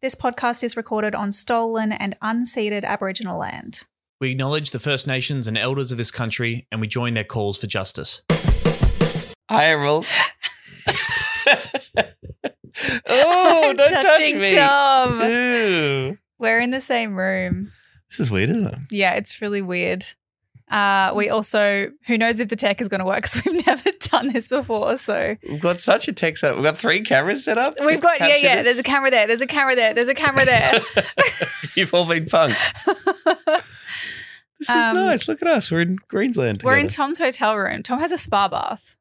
This podcast is recorded on stolen and unceded Aboriginal land. We acknowledge the First Nations and elders of this country and we join their calls for justice. Hi, Emerald. oh, don't touch Touching me. Tom. Ew. We're in the same room. This is weird, isn't it? Yeah, it's really weird. Uh, we also, who knows if the tech is going to work because we've never done this before. So We've got such a tech setup. We've got three cameras set up. we've got, yeah, yeah, this. there's a camera there, there's a camera there, there's a camera there. You've all been punked. This is Um, nice. Look at us. We're in Greensland. We're in. Tom's hotel room. Tom has a spa bath.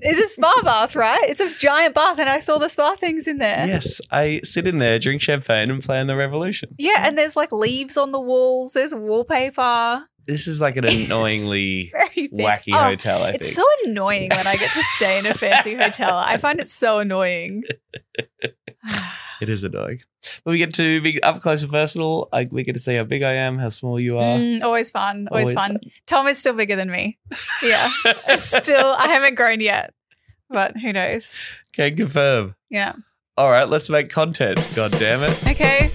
it's a spa bath, right? It's a giant bath, and I saw the spa things in there. Yes, I sit in there, drink champagne, and plan the revolution. Yeah, and there's like leaves on the walls. There's wallpaper. This is like an annoyingly wacky Oh, hotel. I It's think. so annoying when I get to stay in a fancy hotel. I find it so annoying. It is annoying. But we get to be up close and personal. I, we get to see how big I am, how small you are. Mm, always fun. Always, Always fun. Tom is still bigger than me. Yeah. Still, I haven't grown yet, but who knows? Can confirm. Yeah. All right, let's make content. God damn it. Okay.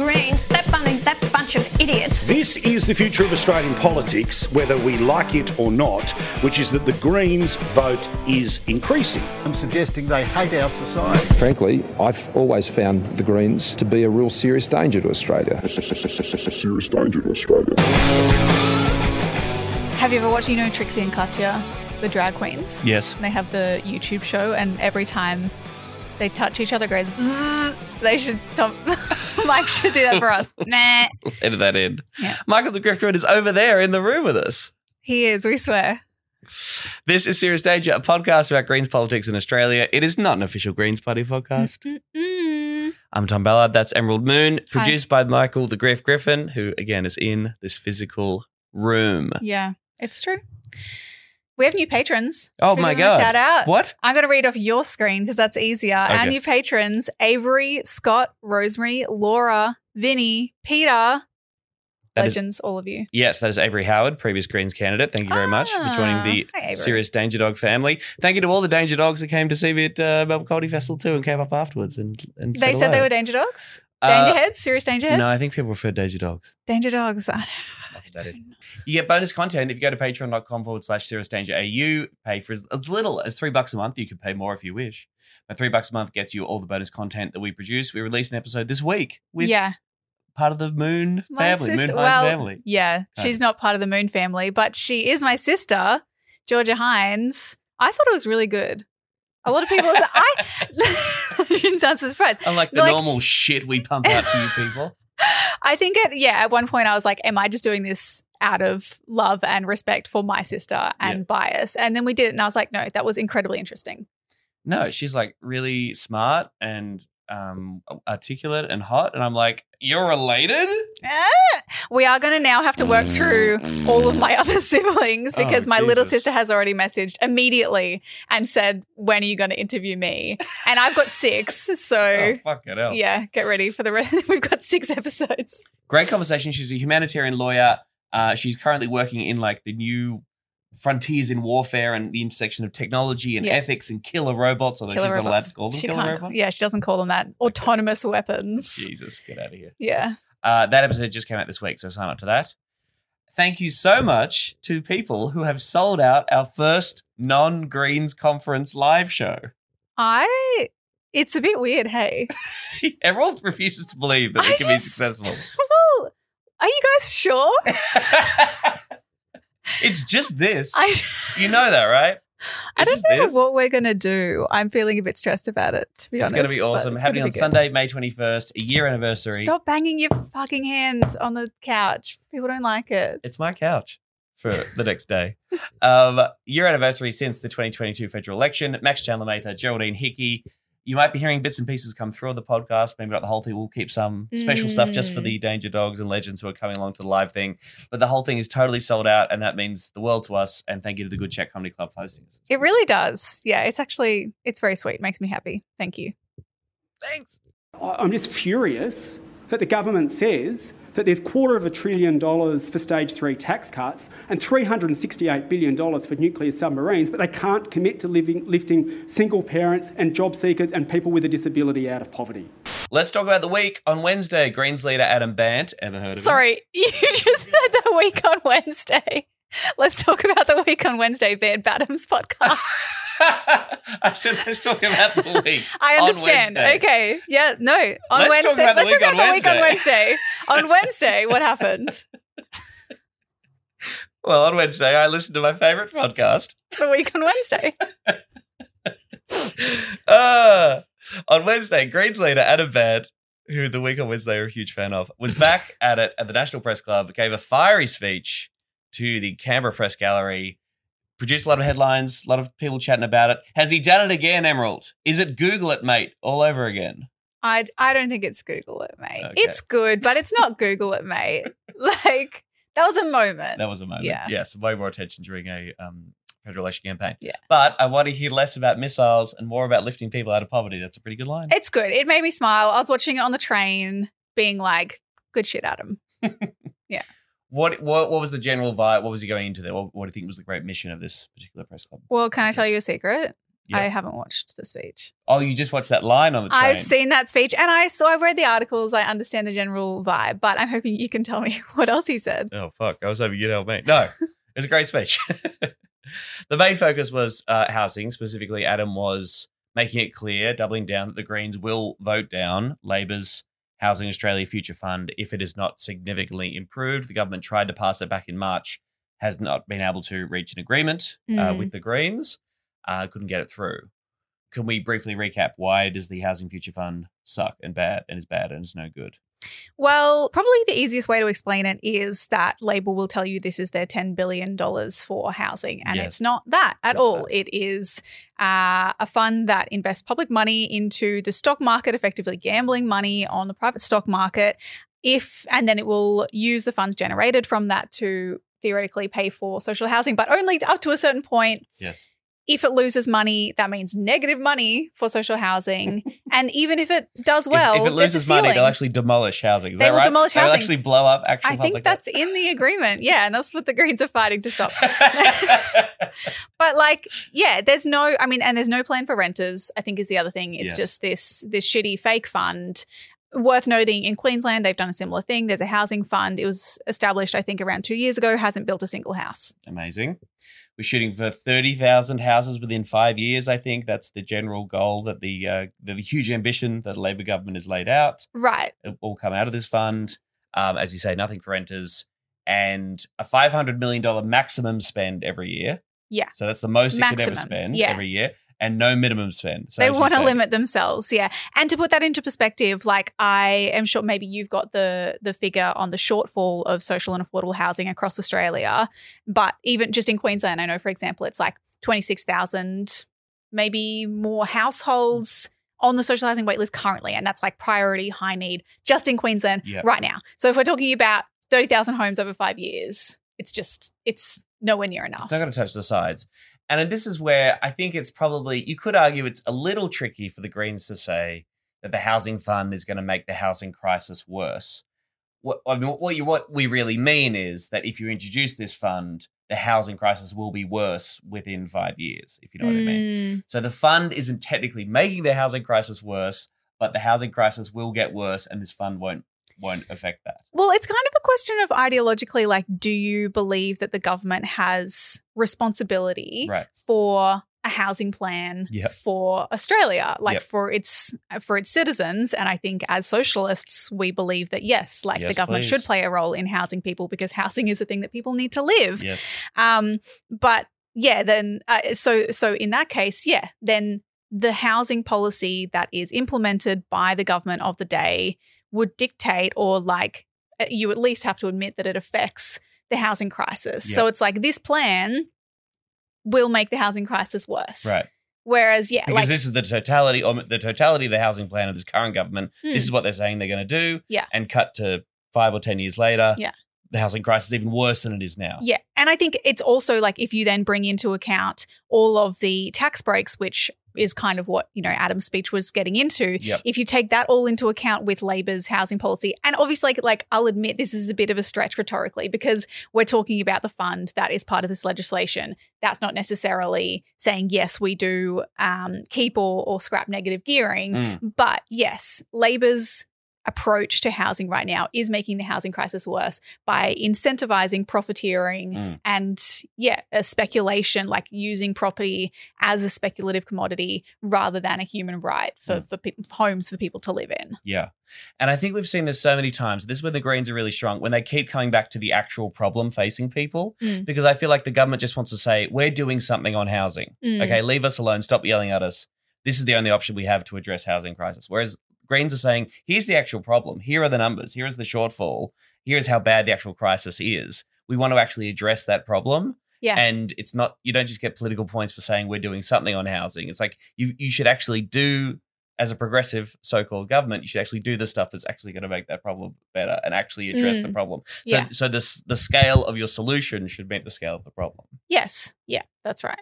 Talk about the Greens, that, bunny, that bunch of idiots. This is the future of Australian politics, whether we like it or not, which is that the Greens vote is increasing. I'm suggesting they hate our society. Frankly, I've always found the Greens to be a real serious danger to Australia. serious danger to Australia. Have you ever watched, you know, Trixie and Katya, the drag queens? Yes. And they have the YouTube show, and every time they touch each other, it goes, they should, Tom, Mike should do that for us. nah. Edit that in. Yeah. Michael the Griftwood is over there in the room with us. He is, we swear. This is Serious Danger, a podcast about Greens politics in Australia. It is not an official Greens Party podcast. I'm Tom Ballard. That's Emerald Moon, Hi. produced by Michael the Griff Griffin, who again is in this physical room. Yeah, it's true. We have new patrons. Oh my give them a God. Shout out. What? I'm going to read off your screen because that's easier. Our Okay. new patrons Avery, Scott, Rosemary, Laura, Vinny, Peter, That is- legends, all of you. Yes, that is Avery Howard, previous Greens candidate. Thank you very much for joining the Ah, hi, Serious Danger Dog family. Thank you to all the Danger Dogs that came to see me at uh, Melbourne Comedy Festival too and came up afterwards and, and They said they were danger dogs? Uh, Danger heads? Serious danger heads? No, I think people prefer Danger Dogs. danger dogs. I that in. You get bonus content if you go to patreon.com forward slash serious danger AU. Pay for as, as little as three bucks a month. You can pay more if you wish. But three bucks a month gets you all the bonus content that we produce. We released an episode this week with yeah. part of the Moon My family, Moon sister- Hines well, family. Yeah, she's not part of the Moon family, but she is my sister, Georgia Hines. I thought it was really good. A lot of people, I you didn't sound surprised. Unlike the Like- normal shit we pump out to you people. I think at yeah, at one point I was like, am I just doing this out of love and respect for my sister and Yeah. bias? And then we did it, and I was like, no, that was incredibly interesting. No, she's like really smart and um, articulate and hot. And I'm like, you're related? Ah! We are going to now have to work through all of my other siblings Oh, because my little sister has already messaged immediately and said, "When are you going to interview me?" And I've got six. so fuck it yeah, get ready for the rest. We've got six episodes. Great conversation. She's a humanitarian lawyer. Uh, she's currently working in like the new frontiers in warfare and the intersection of technology and Yeah. ethics and killer robots, although Killer she's not allowed to call them She killer can't- robots. Yeah, she doesn't call them that. Autonomous weapons. Jesus, get out of here. Yeah. Uh, that episode just came out this week, so sign up to that. Thank you so much to people who have sold out our first non Greens conference live show. I. It's a bit weird, hey. Everyone refuses to believe that we can be successful. well, are you guys sure? It's just this. I, you know that, right? I don't know this. what we're gonna do. I'm feeling a bit stressed about it. To be honest. It's honest, going to be awesome. Happening on good. Sunday, May 21st, a year anniversary. Stop banging your fucking hand on the couch. People don't like it. It's my couch for the next day. Um, year anniversary since the 2022 federal election. Max Chandler Mather, Geraldine Hickey. You might be hearing bits and pieces come through on the podcast. Maybe not the whole thing. We'll keep some special stuff just for Mm. the Danger Dogs and Legends who are coming along to the live thing. But the whole thing is totally sold out, and that means the world to us. And thank you to the Good Chat Comedy Club for hosting us. It really does. Yeah, it's actually it's very sweet. Makes me happy. Thank you. Thanks. I'm just furious that the government says that there's quarter of a trillion dollars for stage three tax cuts and $368 billion for nuclear submarines, but they can't commit to living, lifting single parents and job seekers and people with a disability out of poverty. Let's talk about the week on Wednesday. Greens leader Adam Bandt. Ever heard of him? Sorry, you just said the week on Wednesday. Let's talk about the week on Wednesday, Van Badham's podcast. I said let's talk about the week. I understand. Okay. Yeah, no. On Let's talk Wednesday. about let's talk about the week on Wednesday. On Wednesday, what happened? Well, on Wednesday, I listened to my favorite podcast. The week on Wednesday. uh, on Wednesday, Greens leader Adam Bandt, who the week on Wednesday we're a huge fan of, was back at it at the National Press Club, gave a fiery speech to the Canberra Press Gallery, produced a lot of headlines, a lot of people chatting about it. Has he done it again, Emerald? Is it Google it, mate, all over again? I I don't think it's Google it, mate. Okay. It's good, but it's not Google it, mate. Like that was a moment. That was a moment. Yeah. Yes, way more attention during a um, federal election campaign. Yeah. But I want to hear less about missiles and more about lifting people out of poverty. That's a pretty good line. It's good. It made me smile. I was watching it on the train, being like, "Good shit, Adam." What, what what was the general vibe? What was he going into there? What, what do you think was the great mission of this particular press club? Well, can I tell you a secret? Yeah. I haven't watched the speech. Oh, you just watched that line on the train. I've seen that speech, and I so I've read the articles. I understand the general vibe, but I'm hoping you can tell me what else he said. Oh fuck! I was hoping you'd help me. No, it was a great speech. the main focus was uh, housing. Specifically, Adam was making it clear, doubling down that the Greens will vote down Labor's Housing Australia Future Fund if it is not significantly improved. The government tried to pass it back in March, has not been able to reach an agreement uh, Mm. with the Greens. Uh, couldn't get it through. Can we briefly recap why does the Housing Future Fund suck and bad and is bad and is no good? Well, probably the easiest way to explain it is that Labor will tell you this is their $10 billion for housing. And Yes. it's not that at Not all. that. It is uh, a fund that invests public money into the stock market, effectively gambling money on the private stock market. If and then it will use the funds generated from that to theoretically pay for social housing, but only up to a certain point. Yes. If it loses money, that means negative money for social housing. and even if it does well, if, if it loses money, they'll actually demolish housing. Is They that will right? demolish They'll actually blow up actual I think that's in the agreement. Yeah, and that's what the Greens are fighting to stop. But like, yeah, there's no. I mean, and there's no plan for renters. I think is the other thing. It's Yes. just this this shitty fake fund. Worth noting, in Queensland, they've done a similar thing. There's a housing fund. It was established, I think, around two years ago. Hasn't built a single house. Amazing. We're shooting for thirty thousand houses within five years. I think that's the general goal that the uh, the, the huge ambition that the Labor government has laid out. Right. It will come out of this fund. Um, as you say, nothing for renters, and a five hundred million dollar maximum spend every year. Yeah. So that's the most it could ever spend yeah. every year, and no minimum spend. So they want to limit themselves, yeah. And to put that into perspective, like I am sure maybe you've got the the figure on the shortfall of social and affordable housing across Australia, but even just in Queensland, I know for example, it's like twenty six thousand, maybe more households on the social housing waitlist currently, and that's like priority high need just in Queensland Yeah. right now. So if we're talking about thirty thousand homes over five years, it's just it's nowhere near enough. It's not going to touch the sides. And this is where I think it's probably, you could argue it's a little tricky for the Greens to say that the housing fund is going to make the housing crisis worse. What, I mean, what, you, what we really mean is that if you introduce this fund, the housing crisis will be worse within five years, if you know what I mean. Mm, So the fund isn't technically making the housing crisis worse, but the housing crisis will get worse and this fund won't won't affect that. Well, it's kind of a question of ideologically like, do you believe that the government has responsibility Right. for a housing plan Yep. for Australia, like Yep. for its for its citizens? And I think as socialists, we believe that yes, like the government please. should play a role in housing people because housing is a thing that people need to live. Yes. Um, but yeah, then uh, so so in that case, yeah, then the housing policy that is implemented by the government of the day would dictate, or like uh, you at least have to admit that it affects the housing crisis. So it's like this plan will make the housing crisis worse. Right. Whereas, yeah, Because like this is the totality or the totality of the housing plan of this current government. Hmm. This is what they're saying they're going to do. Yeah. And cut to five or ten years later. Yeah. The housing crisis is even worse than it is now. Yeah. And I think it's also like if you then bring into account all of the tax breaks, which is kind of what you know Adam's speech was getting into. Yep. If you take that all into account with Labor's housing policy, and obviously, like, like I'll admit this is a bit of a stretch rhetorically because we're talking about the fund that is part of this legislation. That's not necessarily saying yes, we do um, keep or, or scrap negative gearing, Mm. but yes, Labor's approach to housing right now is making the housing crisis worse by incentivizing profiteering Mm. and yeah a speculation like using property as a speculative commodity rather than a human right for, Mm. for pe- homes for people to live in Yeah. And I think we've seen this so many times. This is when the Greens are really strong, when they keep coming back to the actual problem facing people. Mm. Because I feel like the government just wants to say, we're doing something on housing. Mm. Okay, leave us alone. Stop yelling at us. This is the only option we have to address housing crisis. Whereas Greens are saying, here's the actual problem. Here are the numbers. Here is the shortfall. Here's how bad the actual crisis is. We want to actually address that problem. Yeah. And it's not, you don't just get political points for saying we're doing something on housing. It's like you, you should actually do, as a progressive so called government, you should actually do the stuff that's actually going to make that problem better and actually address the Mm. problem. So, Yeah. so this, the scale of your solution should meet the scale of the problem. yes yeah that's right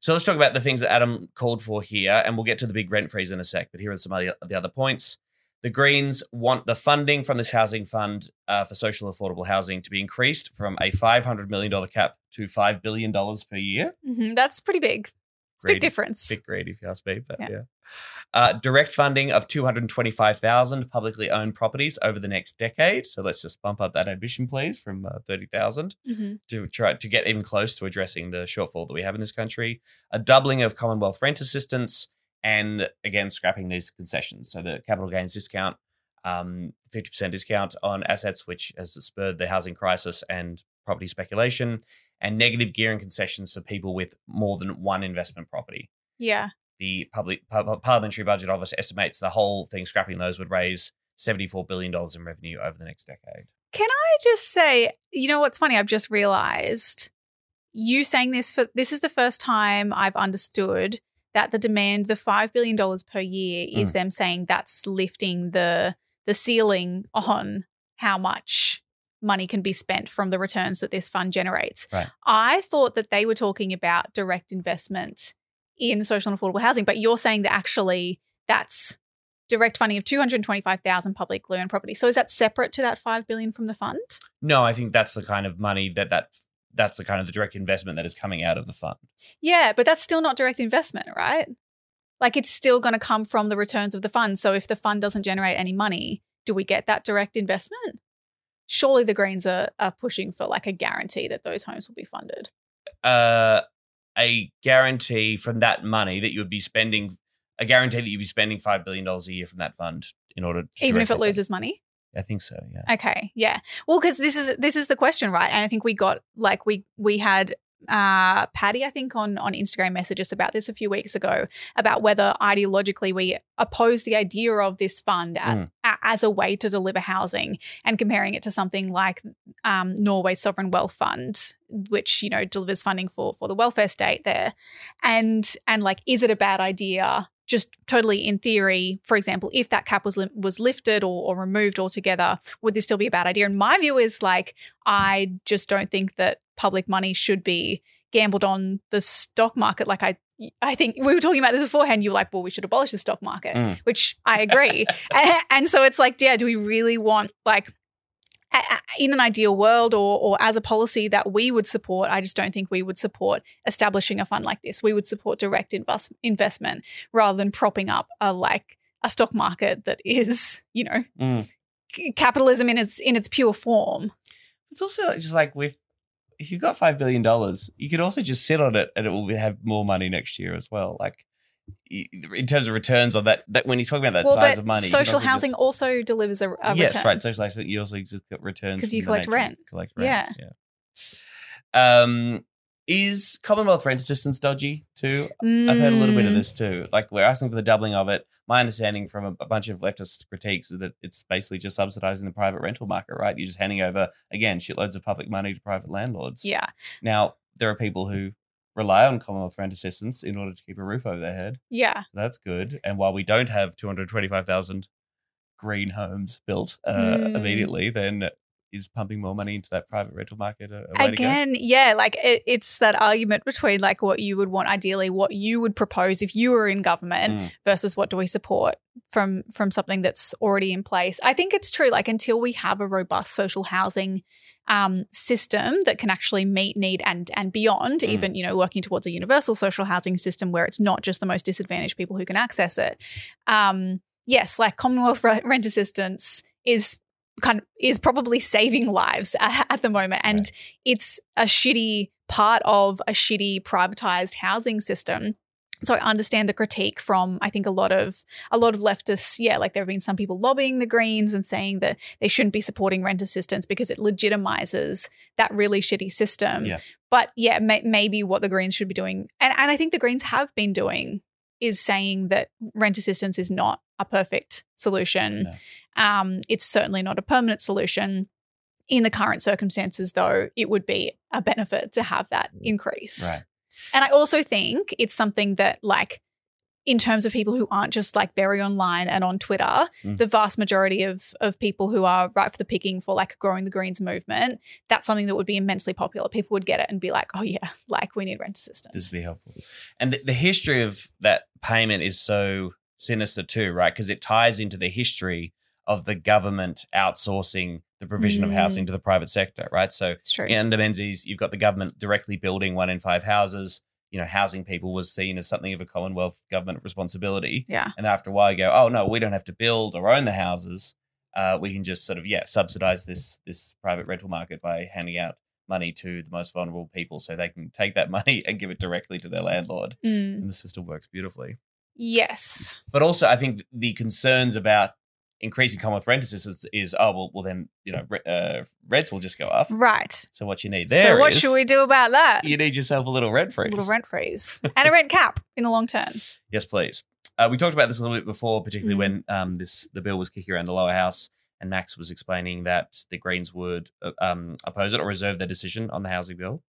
So let's talk about the things that Adam called for here, and we'll get to the big rent freeze in a sec. But here are some of the, the other points. The Greens want the funding from this housing fund uh, for social affordable housing to be increased from a $500 million cap to $5 billion per year. hmm that's pretty big a big difference Big greedy, if you ask me, but yeah. Yeah. Uh, direct funding of 225,000 publicly owned properties over the next decade. So let's just bump up that ambition, please, from uh, 30,000 Mhm. to try to get even close to addressing the shortfall that we have in this country. A doubling of Commonwealth rent assistance, and again scrapping these concessions. So the capital gains discount, um, 50% discount on assets, which has spurred the housing crisis and property speculation, and negative gearing concessions for people with more than one investment property. yeah The public Par- parliamentary budget office estimates the whole thing scrapping those would raise 74 billion dollars in revenue over the next decade. Can I just say, you know what's funny? I've just realized you saying this for this is the first time I've understood that the demand, the five billion dollars per year, is Mm. them saying that's lifting the the ceiling on how much money can be spent from the returns that this fund generates. Right. I thought that they were talking about direct investment in social and affordable housing, but you're saying that actually that's direct funding of 225,000 publicly owned property. So is that separate to that 5 billion from the fund? No, I think that's the kind of money that that that's the kind of the direct investment that is coming out of the fund. Yeah, but that's still not direct investment, right? Like it's still going to come from the returns of the fund. So if the fund doesn't generate any money, do we get that direct investment? Surely the Greens are, are pushing for like a guarantee that those homes will be funded. Uh, a guarantee from that money that you would be spending, a guarantee that you'd be spending five billion dollars a year from that fund in order to Even if it loses money? I think so. Yeah. Okay, yeah. Well, because this is this is the question, right? And I think we got like we we had uh Patty, I think, on on Instagram messages about this a few weeks ago about whether ideologically we oppose the idea of this fund a- Mm. a- as a way to deliver housing and comparing it to something like um, Norway's sovereign wealth fund, which you know delivers funding for for the welfare state there, and and like, is it a bad idea? Just totally in theory, for example, if that cap was li- was lifted or, or removed altogether, would this still be a bad idea? And my view is like, I just don't think that public money should be gambled on the stock market. Like I, I think we were talking about this beforehand. You were like, well, we should abolish the stock market, Mm. which I agree. and, and so it's like, yeah, do we really want like in an ideal world or, or as a policy that we would support, I just don't think we would support establishing a fund like this. We would support direct invest- investment rather than propping up a like a stock market that is, you know, Mm. c- capitalism in its in its pure form. It's also just like with if you've got five billion dollars, you could also just sit on it and it will have more money next year as well. Like in terms of returns on that, that when you're talking about that well, size of money, social also housing just- also delivers a, a yes, return. right. Social housing, you also just get returns 'Cause you collect rent. Collect rent. Yeah. Yeah. Um, is Commonwealth rent assistance dodgy too? I've heard a little bit of Mm, this too. Like we're asking for the doubling of it. My understanding from a, a bunch of leftist critiques is that it's basically just subsidizing the private rental market, right? You're just handing over again shitloads of public money to private landlords. Yeah, Now there are people who rely on Commonwealth rent assistance in order to keep a roof over their head. yeah. That's good. And while we don't have 225,000 green homes built uh, Mm. immediately, then is pumping more money into that private rental market a, a way to go? Again, yeah, like it, it's that argument between like what you would want ideally, what you would propose if you were in government Mm. versus what do we support from from something that's already in place. I think it's true. Like until we have a robust social housing um, system that can actually meet need and and beyond, Mm. even you know working towards a universal social housing system where it's not just the most disadvantaged people who can access it. Um, yes, like Commonwealth rent assistance is kind of is probably saving lives at the moment, and Right. it's a shitty part of a shitty privatized housing system. So I understand the critique from I think a lot of a lot of leftists. Yeah, like there have been some people lobbying the Greens and saying that they shouldn't be supporting rent assistance because it legitimizes that really shitty system. Yeah. But yeah, may- maybe what the Greens should be doing, and, and I think the Greens have been doing, is saying that rent assistance is not a perfect solution. No. Um, it's certainly not a permanent solution. In the current circumstances, though, it would be a benefit to have that increase. Right. And I also think it's something that, like, in terms of people who aren't just like very online and on Twitter, Mm. the vast majority of of people who are right for the picking for like growing the Greens movement, that's something that would be immensely popular. People would get it and be like, "Oh yeah, like we need rent assistance." This would be helpful. And the, the history of that payment is so sinister too, right? Because it ties into the history of the government outsourcing the provision of Mm. housing to the private sector, right? So under Menzies, you've got the government directly building one in five houses. You know, housing people was seen as something of a Commonwealth government responsibility. Yeah. And after a while, you go, oh no, we don't have to build or own the houses. Uh, we can just sort of yeah subsidize this this private rental market by handing out money to the most vulnerable people, so they can take that money and give it directly to their landlord, Mm. and the system works beautifully. Yes. But also, I think the concerns about increasing Commonwealth rent assistance is oh well, well then you know uh, rents will just go up. Right. So what you need there so what is should we do about that? you need yourself a little rent freeze. A little rent freeze and a rent cap in the long term. Yes, please. Uh, we talked about this a little bit before, particularly Mm. when um, this the bill was kicking around the lower house, and Max was explaining that the Greens would uh, um, oppose it or reserve their decision on the housing bill.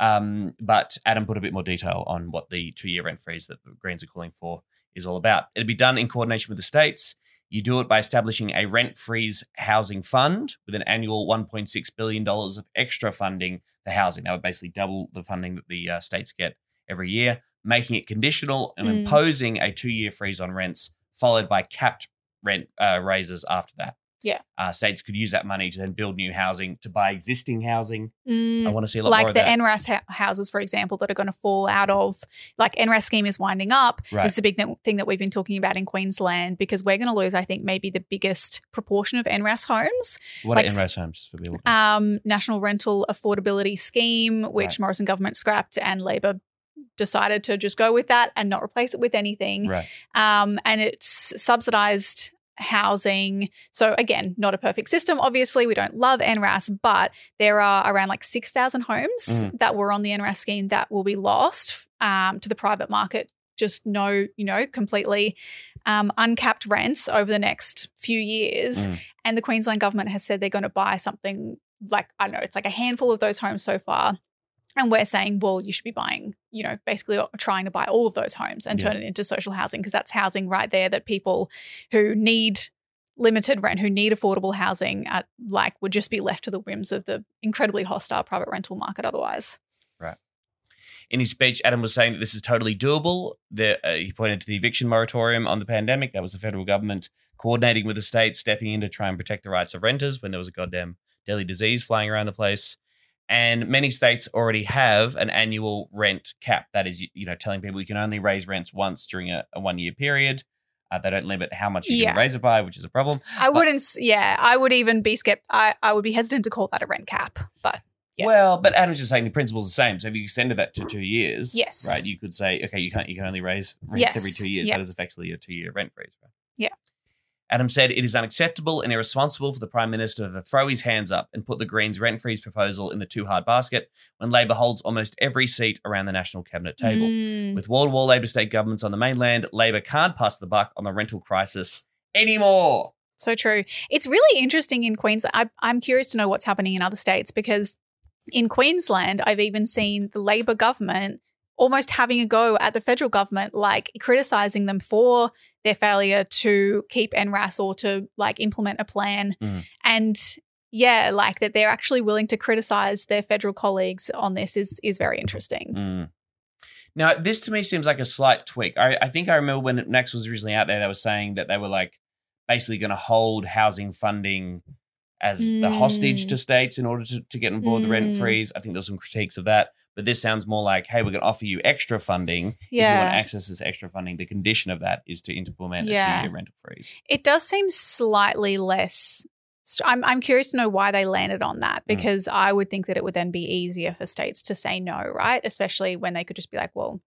Um, but Adam put a bit more detail on what the two-year rent freeze that the Greens are calling for is all about. It'd be done in coordination with the states. You do it by establishing a rent freeze housing fund with an annual $1.6 billion of extra funding for housing. That would basically double the funding that the uh, states get every year, making it conditional and Mm. imposing a two year freeze on rents, followed by capped rent uh, raises after that. Yeah. Uh, states could use that money to then build new housing, to buy existing housing. Mm. I want to see a lot more like of the that. NRAS ha- houses, for example, that are going to fall out of like NRAS scheme is winding up. Right. This is a big th- thing that we've been talking about in Queensland because we're going to lose, I think, maybe the biggest proportion of NRAS homes. what like are NRAS homes, just for people? Um, National Rental Affordability Scheme, which Right. Morrison government scrapped and Labor decided to just go with that and not replace it with anything. right. um, and it's subsidized housing. So again, not a perfect system. Obviously, we don't love NRAS, but there are around like six thousand homes Mhm. that were on the NRAS scheme that will be lost um, to the private market. Just no, you know, completely um, uncapped rents over the next few years. Mm. And the Queensland government has said they're going to buy something like I don't know, it's like a handful of those homes so far. And we're saying, well, you should be buying, you know, basically trying to buy all of those homes and Yeah. turn it into social housing because that's housing right there that people who need limited rent, who need affordable housing, at, like would just be left to the whims of the incredibly hostile private rental market otherwise. Right. In his speech, Adam was saying that this is totally doable. The, uh, he pointed to the eviction moratorium on the pandemic. That was the federal government coordinating with the states, stepping in to try and protect the rights of renters when there was a goddamn deadly disease flying around the place. And many states already have an annual rent cap. That is, you know, telling people you can only raise rents once during a, a one year period. Uh, they don't limit how much you Yeah. can raise it by, which is a problem. I wouldn't, yeah, I would even be skept. I, I would be hesitant to call that a rent cap, but Yeah. Well, but Adam's just saying the principle's the same. So if you extended that to two years, Yes. right, you could say, okay, you can't, you can only raise rents every two years. Yeah. That is effectively a two-year rent freeze. Right? Yeah. Adam said it is unacceptable and irresponsible for the Prime Minister to throw his hands up and put the Greens rent freeze proposal in the too hard basket when Labor holds almost every seat around the national cabinet table. Mm. With wall to wall Labor state governments on the mainland, Labor can't pass the buck on the rental crisis anymore. So true. It's really interesting in Queensland. I, I'm curious to know what's happening in other states because in Queensland, I've even seen the Labor government almost having a go at the federal government, like criticizing them for their failure to keep NRAS or to like implement a plan. Mhm. And yeah, like that they're actually willing to criticize their federal colleagues on this is is very interesting. Mm. Now, this to me seems like a slight tweak. I, I think I remember when Next was originally out there, they were saying that they were like basically going to hold housing funding as the hostage Mm. to states in order to, to get on board the rent Mm. freeze. I think there's some critiques of that. But this sounds more like, hey, we're going to offer you extra funding. If you Yeah. want access to this extra funding, the condition of that is to implement Yeah. a two year rental freeze. It does seem slightly less. I'm, I'm curious to know why they landed on that Mm. because I would think that it would then be easier for states to say no, right? Especially when they could just be like, well,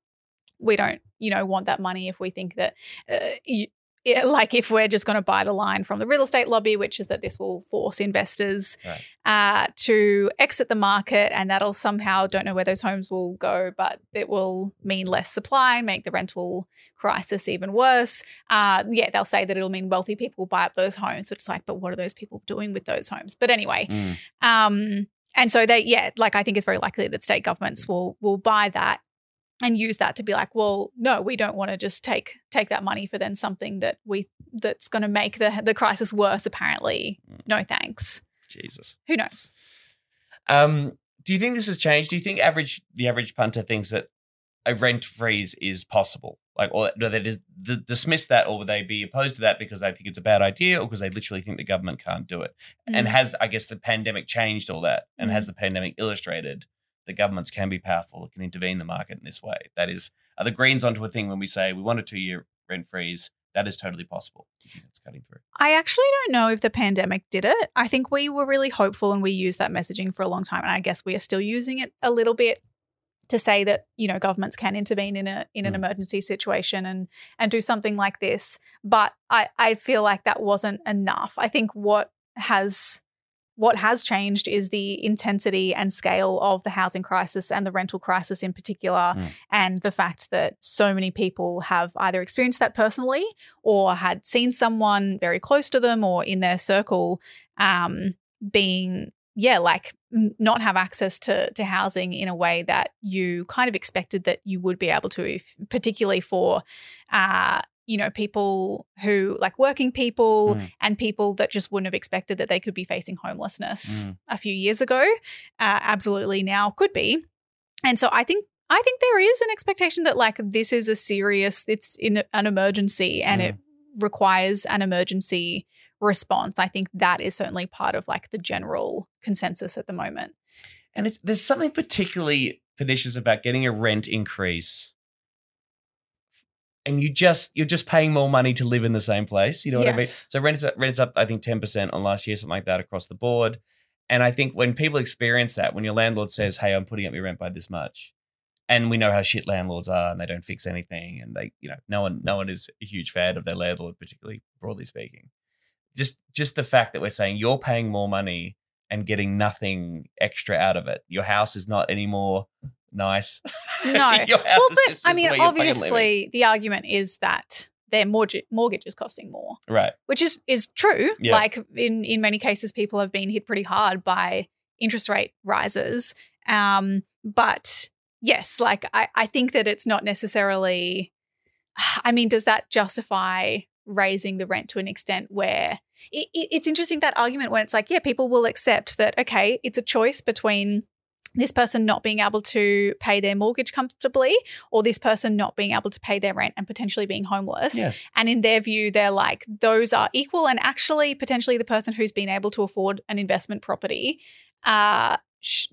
we don't, you know, want that money if we think that, uh, you, yeah, like if we're just going to buy the line from the real estate lobby, which is that this will force investors Right. uh, to exit the market, and that'll somehow don't know where those homes will go, but it will mean less supply, make the rental crisis even worse. Uh, yeah, they'll say that it'll mean wealthy people will buy up those homes, but it's like, but what are those people doing with those homes? But anyway, Mm. um, and so they, yeah, like I think it's very likely that state governments will will buy that and use that to be like, well, no, we don't want to just take take that money for then something that we that's going to make the the crisis worse. Apparently, no thanks. Jesus. Who knows? Um, do you think this has changed? Do you think average the average punter thinks that a rent freeze is possible? Like, or do they dis- dismiss that, or would they be opposed to that because they think it's a bad idea, or because they literally think the government can't do it? And Mm. has I guess the pandemic changed all that, and Mm. has the pandemic illustrated that governments can be powerful, it can intervene in the market in this way? That is, are the Greens onto a thing when we say we want a two year rent freeze? That is totally possible. Do you think It's cutting through. I actually don't know if the pandemic did it. I think we were really hopeful and we used that messaging for a long time. And I guess we are still using it a little bit to say that, you know, governments can intervene in a in an Mm. emergency situation and and do something like this. But I, I feel like that wasn't enough. I think what has what has changed is the intensity and scale of the housing crisis and the rental crisis in particular, Mm. and the fact that so many people have either experienced that personally or had seen someone very close to them or in their circle um, being, yeah, like not have access to to housing in a way that you kind of expected that you would be able to, if, particularly for. Uh, you know, people who like working people Mm. and people that just wouldn't have expected that they could be facing homelessness Mm. a few years ago, uh, absolutely now could be. And so I think I think there is an expectation that like this is a serious, it's in an emergency and it requires an emergency response. I think that is certainly part of like the general consensus at the moment. And it's, there's something particularly pernicious about getting a rent increase, and you just you're just paying more money to live in the same place. You know what I mean? Yes. So rent's up, rent's up, I think ten percent on last year, something like that across the board. And I think when people experience that, when your landlord says, "Hey, I'm putting up your rent by this much," and we know how shit landlords are, and they don't fix anything, and they, you know, no one, no one is a huge fan of their landlord, particularly broadly speaking. Just, just the fact that we're saying you're paying more money and getting nothing extra out of it. Your house is not any more nice. No. Well, but I mean, where you're fucking living. obviously, the argument is that their mortgage mortgage is costing more, right. which is is true. Yeah. Like in in many cases, people have been hit pretty hard by interest rate rises. Um, but yes, like I, I think that it's not necessarily. I mean, does that justify raising the rent to an extent where it, it, it's interesting that argument when it's like, yeah, people will accept that okay, it's a choice between this person not being able to pay their mortgage comfortably or this person not being able to pay their rent and potentially being homeless. Yes. And in their view, they're like, those are equal. And actually, potentially, the person who's been able to afford an investment property, uh, sh-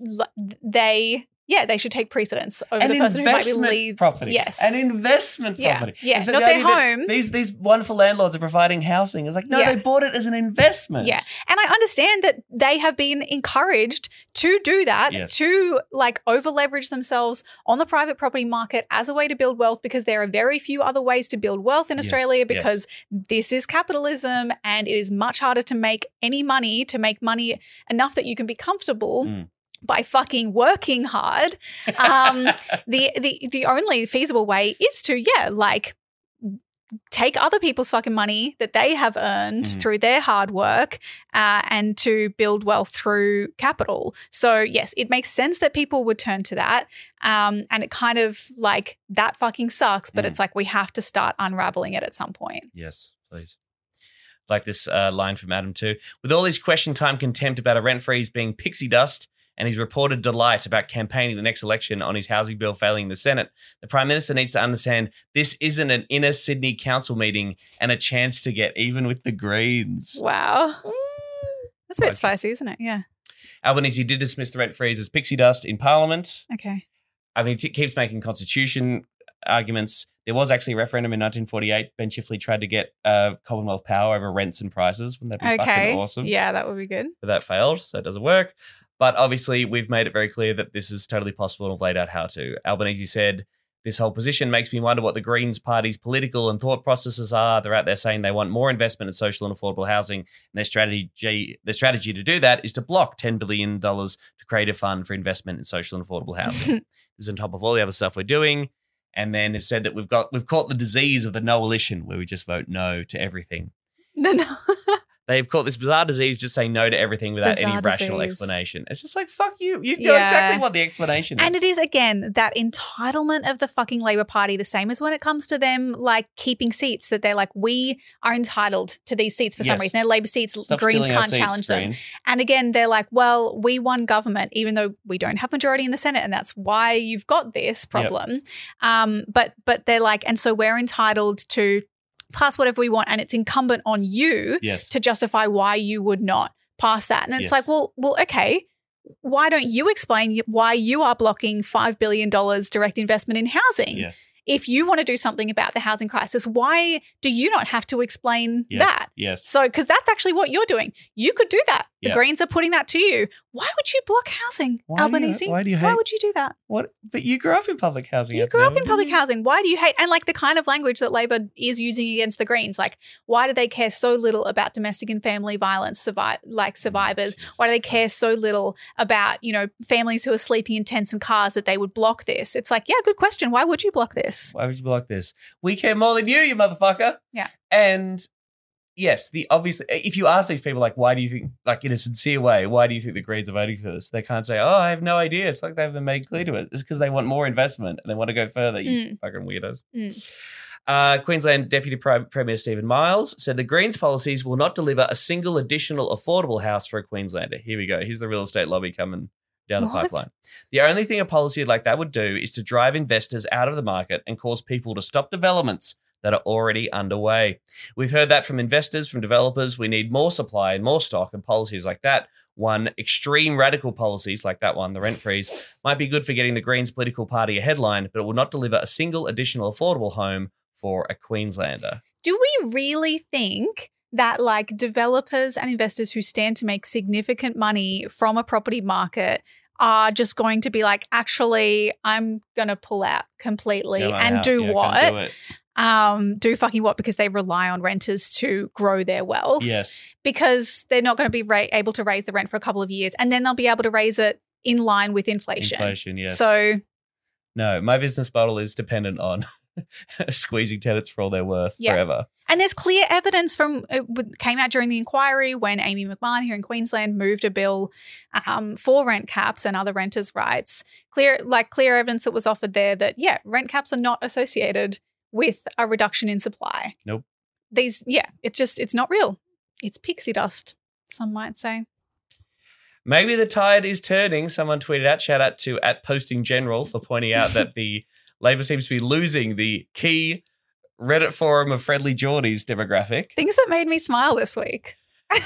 they, yeah, they should take precedence over An the person who might be leave. property. Yes. An investment Yeah, property. yeah, so not the their home. These these wonderful landlords are providing housing. It's like, no, Yeah. they bought it as an investment. Yeah. And I understand that they have been encouraged to do that, Yes. to like over leverage themselves on the private property market as a way to build wealth because there are very few other ways to build wealth in Yes, Australia yes. because this is capitalism and it is much harder to make any money, to make money enough that you can be comfortable. Mm. By fucking working hard, um, the the the only feasible way is to yeah, like take other people's fucking money that they have earned Mhm. through their hard work uh, and to build wealth through capital. So, yes, it makes sense that people would turn to that. Um, and it kind of like that fucking sucks, but Mm. it's like we have to start unraveling it at some point. Yes, please. Like this uh, line from Adam too. With all his question time contempt about a rent freeze being pixie dust and his reported delight about campaigning the next election on his housing bill failing in the Senate, the Prime Minister needs to understand this isn't an inner Sydney council meeting and a chance to get even with the Greens. Wow. That's a bit spicy, isn't it? Yeah. Albanese did dismiss the rent freeze as pixie dust in Parliament. Okay. I mean, he keeps making constitution arguments. There was actually a referendum in 1948. Ben Chifley tried to get uh, Commonwealth power over rents and prices. Wouldn't that be Okay. fucking awesome? Yeah, that would be good. But that failed, so it doesn't work. But obviously, we've made it very clear that this is totally possible and have laid out how to. Albanese said, This whole position makes me wonder what the Greens Party's political and thought processes are. They're out there saying they want more investment in social and affordable housing, and their strategy, their strategy to do that is to block $10 billion to create a fund for investment in social and affordable housing. this is on top of all the other stuff we're doing. And then it said that we've got we've caught the disease of the no-alition, where we just vote no to everything. No, no. They've caught this bizarre disease just saying no to everything without any Bizarre rational disease. explanation. It's just like, fuck you. You know Yeah. exactly what the explanation is. And it is again that entitlement of the fucking Labor Party, the same as when it comes to them like keeping seats, that they're like, we are entitled to these seats for some reason. They're Labor seats, Stop Greens can't seats, challenge them. Greens. And again, they're like, well, we won government, even though we don't have majority in the Senate, and that's why you've got this problem. Um, but but they're like, and so we're entitled to pass whatever we want, and it's incumbent on you Yes. to justify why you would not pass that. And it's Yes. like, well, well, okay. Why don't you explain why you are blocking $5 billion direct investment in housing? Yes. If you want to do something about the housing crisis, why do you not have to explain Yes. that? Yes. So, because that's actually what you're doing. You could do that. The Yeah. Greens are putting that to you. Why would you block housing, Why do you- Albanese? why do you hate? Why would you do that? what? But you grew up in public housing. You grew up in public housing. Why do you hate and like the kind of language that Labor is using against the Greens? Like, why do they care so little about domestic and family violence survi- like oh, survivors? Why do they care so little about you know families who are sleeping in tents and cars that they would block this? It's like, yeah, good question. Why would you block this? Why would you block this? We care more than you, you motherfucker. Yeah. And yes, the obvious. If you ask these people, like, why do you think, like, in a sincere way, why do you think the Greens are voting for this? They can't say, oh, I have no idea. It's like they haven't made clear to it. It's because they want more investment and they want to go further. You fucking weirdos. Mm. Uh, Queensland Deputy Prime Premier Steven Miles said the Greens policies will not deliver a single additional affordable house for a Queenslander. Here we go. Here's the real estate lobby coming down the pipeline. The only thing a policy like that would do is to drive investors out of the market and cause people to stop developments that are already underway. We've heard that from investors, from developers. We need more supply and more stock, and policies like that. One extreme radical policies like that one, the rent freeze, might be good for getting the Greens political party a headline, but it will not deliver a single additional affordable home for a Queenslander. Do we really think that like developers and investors who stand to make significant money from a property market are just going to be like, actually, I'm gonna pull out completely Go and out. do Yeah, what? do. Um, do fucking what because they rely on renters to grow their wealth. Yes. Because they're not going to be ra- able to raise the rent for a couple of years and then they'll be able to raise it in line with inflation. Inflation, yes. So, no, my business model is dependent on squeezing tenants for all they're worth Yeah. forever. and there's clear evidence from it came out during the inquiry when Amy MacMahon here in Queensland moved a bill um, for rent caps and other renters' rights. Clear, like clear evidence that was offered there that yeah, rent caps are not associated with a reduction in supply. Nope. These, yeah, it's just it's not real. It's pixie dust. Some might say. Maybe the tide is turning. Someone tweeted out, shout out to at Posting General for pointing out that the Labor seems to be losing the key Reddit forum of friendly Jordies demographic. Things that made me smile this week.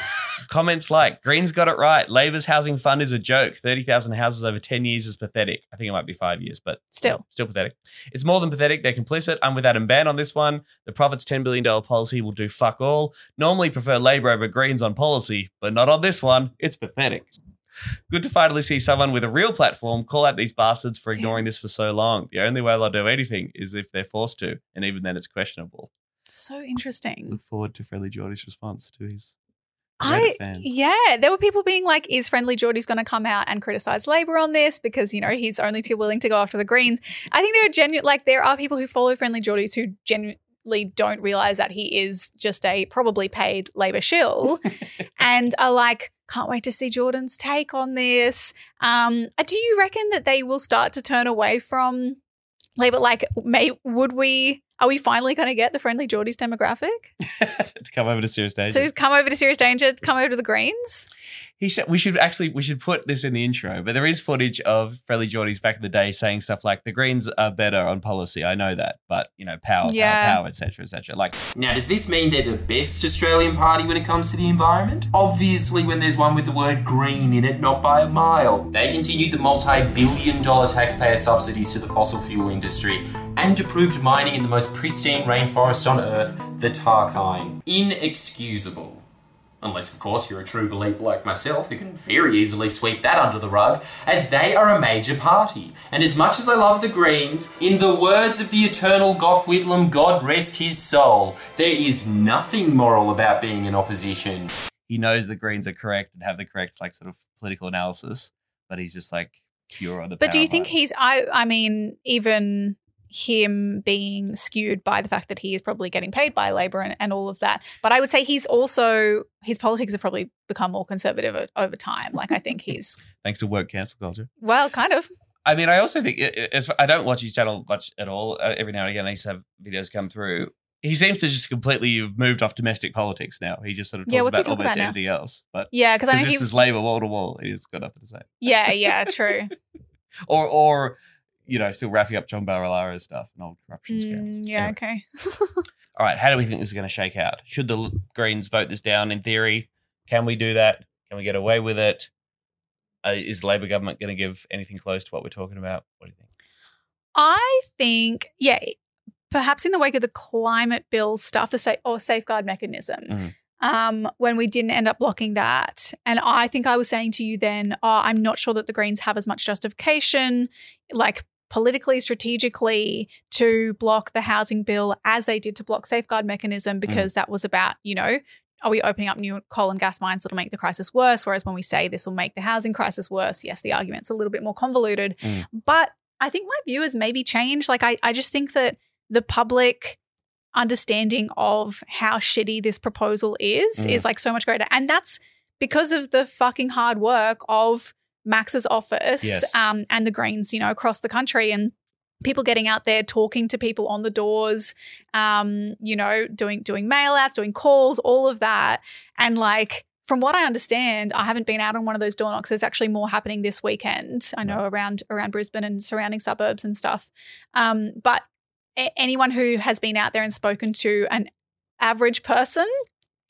Comments like Green's got it right. Labor's housing fund is a joke. 30,000 houses over 10 years is pathetic. I think it might be five years, but Still. still pathetic. It's more than pathetic. They're complicit. I'm with Adam Bandt on this one. The Profits $10 billion policy will do fuck all. Normally prefer Labor over Greens on policy, but not on this one. It's pathetic. Good to finally see someone with a real platform call out these bastards for ignoring this for so long. The only way they'll do anything is if they're forced to, and even then it's questionable. So interesting. Look forward to Friendly Jordies' response to his I Reddit fans. yeah, there were people being like, "Is Friendly Jordies going to come out and criticize Labor on this because you know he's only too willing to go after the Greens?" I think there are genuine like there are people who follow Friendly Jordies who genuinely don't realize that he is just a probably paid Labor shill, and are like, "Can't wait to see Jordan's take on this." Um, uh, do you reckon that they will start to turn away from Labor? Like, may would we? Are we finally going to get the friendly Jordies demographic? to come over to Serious Danger. So he's come over to Serious Danger, to come over to the Greens. He said we should actually we should put this in the intro, but there is footage of Friendly Jordies back in the day saying stuff like the Greens are better on policy. I know that, but you know, power, Yeah. power, power, etc., etc. Like Now, does this mean they're the best Australian party when it comes to the environment? Obviously, when there's one with the word green in it, not by a mile. They continued the multi billion dollar taxpayer subsidies to the fossil fuel industry and approved mining in the most pristine rainforest on Earth, the Tarkine. Inexcusable. Unless, of course, you're a true believer like myself who can very easily sweep that under the rug, as they are a major party. And as much as I love the Greens, in the words of the eternal Gough Whitlam, God rest his soul, there is nothing moral about being in opposition. he knows the Greens are correct and have the correct like sort of political analysis, but he's just like pure on the. But do you think vibe. he's I I mean even him being skewed by the fact that he is probably getting paid by labor and, and all of that but i would say he's also his politics have probably become more conservative o- over time like i think he's thanks to work cancel culture? well kind of I mean, I also think i- i- as I don't watch his channel much at all. Uh, every now and again, I used to have videos come through. He seems to just completely have moved off domestic politics now. He just sort of talks Yeah, what's he about almost about anything else. But yeah because i know this he is Labor wall to wall. He's got nothing to say. yeah yeah true Or, or you know, still wrapping up John Barilaro's stuff and old corruption scams. Mm, yeah Anyway. okay All right, how do we think this is going to shake out? Should the Greens vote this down? In theory, can we do that? Can we get away with it? Uh, is the Labor government going to give anything close to what we're talking about? What do you think? I think, yeah, perhaps in the wake of the climate bill stuff, the sa- or safeguard mechanism, Mhm. um, when we didn't end up blocking that, and I think I was saying to you then, oh, I'm not sure that the Greens have as much justification, like politically, strategically, to block the housing bill as they did to block safeguard mechanism because that was about, you know. Are we opening up new coal and gas mines that'll make the crisis worse? Whereas when we say this will make the housing crisis worse, yes, the argument's a little bit more convoluted. Mm. But I think my view has maybe changed. Like I, I just think that the public understanding of how shitty this proposal is Mm. is like so much greater. And that's because of the fucking hard work of Max's office Yes. um, and the Greens, you know, across the country and people getting out there talking to people on the doors, um, you know, doing doing mail outs, doing calls, all of that. And like from what I understand, I haven't been out on one of those door knocks. There's actually more happening this weekend. I know around around Brisbane and surrounding suburbs and stuff. Um, but a- anyone who has been out there and spoken to an average person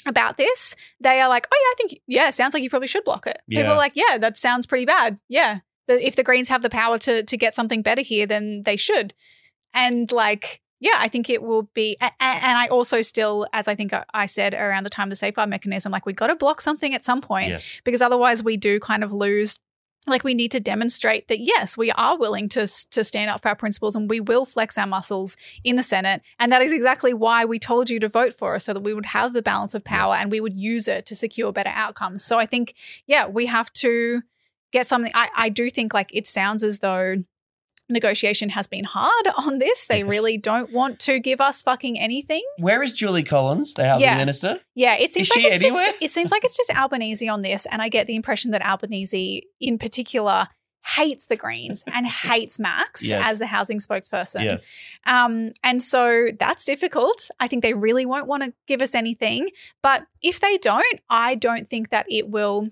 about this, they are like, "Oh yeah, I think yeah, sounds like you probably should block it." People are like, "Yeah, that sounds pretty bad." Yeah, the, if the Greens have the power to to get something better here, then they should. And like, yeah, I think it will be. a- a- And I also still, as I think I- said around the time of the safeguard mechanism, like we got to block something at some point Yes. because otherwise we do kind of lose like we need to demonstrate that yes we are willing to to stand up for our principles and we will flex our muscles in the senate. And that is exactly why we told you to vote for us so that we would have the balance of power and we would use it to secure better outcomes. So i think yeah we have to get something i, I do think like it sounds as though negotiation has been hard on this they Yes. really don't want to give us fucking anything Where is Julie Collins, the housing Yeah. minister? yeah, it seems Is like it's anywhere? just it seems like it's just Albanese on this, and I get the impression that Albanese, in particular, hates the Greens and hates Max Yes. as the housing spokesperson. Yes. Um, and so that's difficult. I think they really won't want to give us anything, but if they don't, I don't think that it will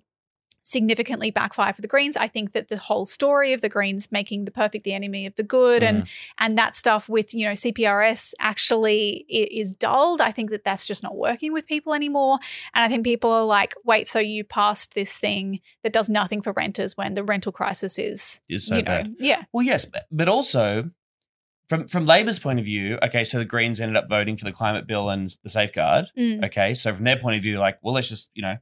significantly backfire for the Greens. I think that the whole story of the Greens making the perfect the enemy of the good and and that stuff with you know CPRS actually is dulled. I think that that's just not working with people anymore. And I think people are like, wait, so you passed this thing that does nothing for renters when the rental crisis is Is so you know, bad. yeah, Well, yes, but, but also from from Labor's point of view, okay, so the Greens ended up voting for the climate bill and the safeguard. Mm. Okay, so from their point of view, like, well, let's just you know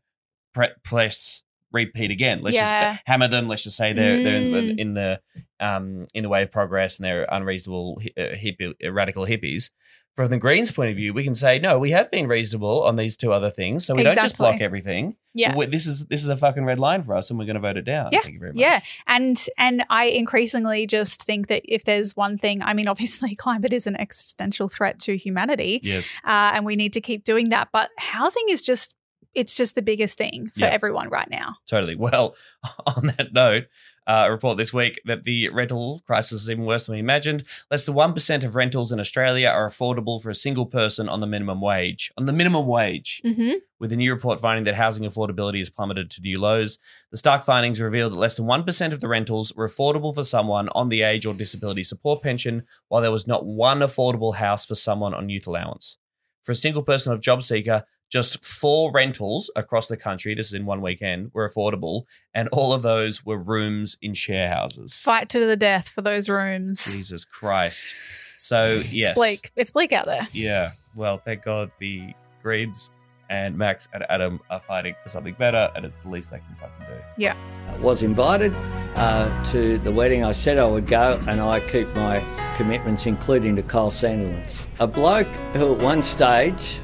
press repeat again. Let's Yeah. just hammer them. Let's just say they're they're in, Mm. in the um in the way of progress and they're unreasonable uh, hippie, uh, radical hippies. From the Greens' point of view, we can say no. We have been reasonable on these two other things, so we don't just block everything. Yeah. We- this is this is a fucking red line for us, and we're going to vote it down. Yeah, Thank you very much. Yeah, and and I increasingly just think that if there's one thing, I mean, obviously climate is an existential threat to humanity, Yes. uh, and we need to keep doing that. But housing is just it's just the biggest thing for Yeah. everyone right now. Totally. Well, on that note, uh, a report this week that the rental crisis is even worse than we imagined. Less than 1% of rentals in Australia are affordable for a single person on the minimum wage. On the minimum wage. Mm-hmm. With a new report finding that housing affordability has plummeted to new lows, the stark findings reveal that less than 1% of the rentals were affordable for someone on the age or disability support pension, while there was not one affordable house for someone on youth allowance. For a single person of job seeker, just four rentals across the country, this is in one weekend, were affordable, and all of those were rooms in share houses. Fight to the death for those rooms. Jesus Christ. So, yes. It's bleak. It's bleak out there. Yeah. Well, thank God the Greens and Max and Adam are fighting for something better, and it's the least they can fucking do. Yeah. I was invited uh, to the wedding. I said I would go, and I keep my commitments, including to Kyle Sandilands. A bloke who at one stage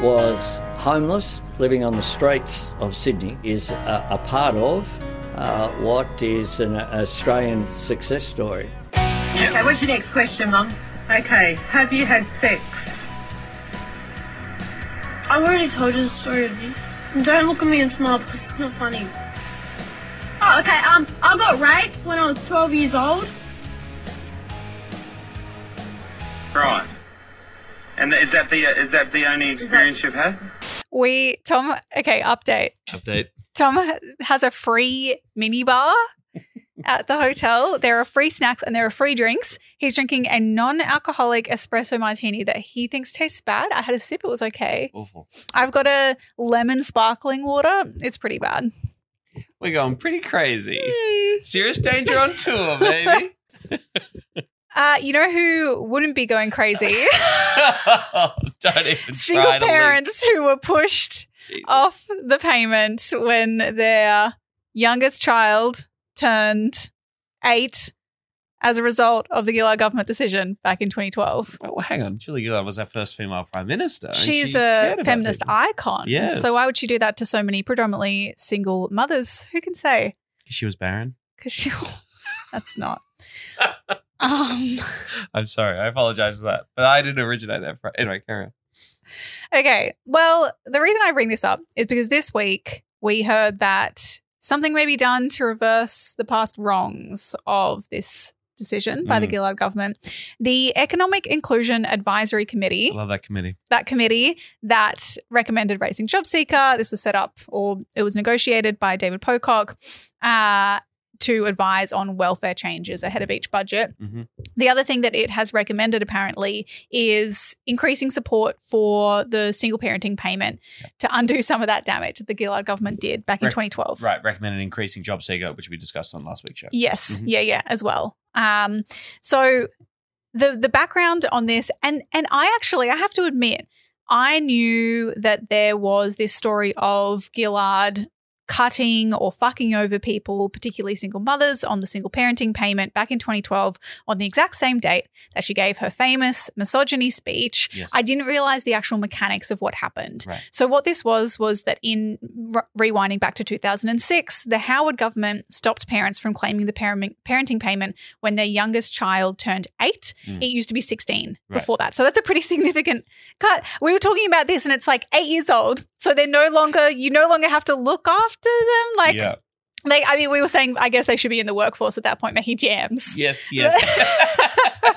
was homeless, living on the streets of Sydney, is a, a part of uh, what is an Australian success story. Okay, what's your next question, Mum? Okay, have you had sex? I've already told you the story of this. Don't look at me and smile because it's not funny. Oh, okay, um, I got raped when I was 12 years old. Right. And is that the is that the only experience you've had? We Tom. Okay, update. Update. Tom has a free minibar at the hotel. There are free snacks and there are free drinks. He's drinking a non-alcoholic espresso martini that he thinks tastes bad. I had a sip; it was okay. Awful. I've got a lemon sparkling water. It's pretty bad. We're going pretty crazy. Hmm. Serious danger on tour, baby. Uh, you know who wouldn't be going crazy? Don't even Single parents who were pushed off the payment when their youngest child turned eight as a result of the Gillard government decision back in 2012. Well, hang on. Julia Gillard was our first female prime minister. She's she a feminist people. icon. Yes. So why would she do that to so many predominantly single mothers? Who can say? Because she was barren. Because she, that's not. Um, I'm sorry. I apologize for that. But I didn't originate that. Fr- anyway, carry on. Okay. Well, the reason I bring this up is because this week we heard that something may be done to reverse the past wrongs of this decision by the Mm. Gillard government. The Economic Inclusion Advisory Committee, I love that committee. that committee that recommended raising job seeker, this was set up or it was negotiated by David Pocock. Uh, to advise on welfare changes ahead of each budget. Mhm. The other thing that it has recommended apparently is increasing support for the single parenting payment to undo some of that damage that the Gillard government did back in 2012. Right. Recommended increasing job seeker, which we discussed on last week's show. Yes, Mhm. yeah, yeah, as well. Um, so the the background on this, and and I actually I have to admit, I knew that there was this story of Gillard cutting or fucking over people, particularly single mothers, on the single parenting payment back in 2012 on the exact same date that she gave her famous misogyny speech. Yes. I didn't realize the actual mechanics of what happened. Right. So what this was was that in r- rewinding back to 2006, the Howard government stopped parents from claiming the parent- parenting payment when their youngest child turned 8. Mm. It used to be 16 Right. before that. So that's a pretty significant cut. We were talking about this and it's like 8 years old. So they're no longer you no longer have to look after them like yeah. they I mean we were saying I guess they should be in the workforce at that point making jams. Yes, yes.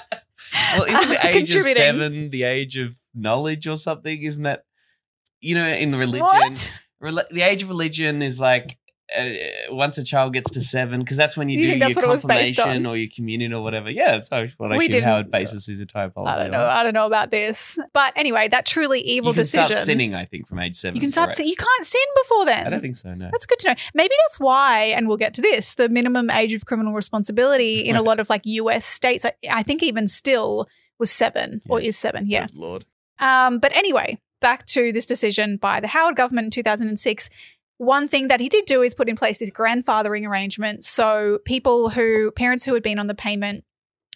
well, isn't the age of seven the age of knowledge or something? Isn't that, you know, in the religion, What? reli- the age of religion is like uh, once a child gets to seven, because that's when you, You do your what it was based confirmation or your communion or whatever. Yeah, that's what We actually how it Howard bases his entire policy. I don't know. on. I don't know about this. But anyway, that truly evil you can decision. start sinning, I think, from age seven. You can start. sin- You can't sin before then. I don't think so. No. That's good to know. Maybe that's why, and we'll get to this. The minimum age of criminal responsibility in a lot of like U.S. states, I, I think even still was seven or is seven. Yeah. Good Lord. Um, but anyway, back to this decision by the Howard government in 2006. One thing that he did do is put in place this grandfathering arrangement. So people who, parents who had been on the payment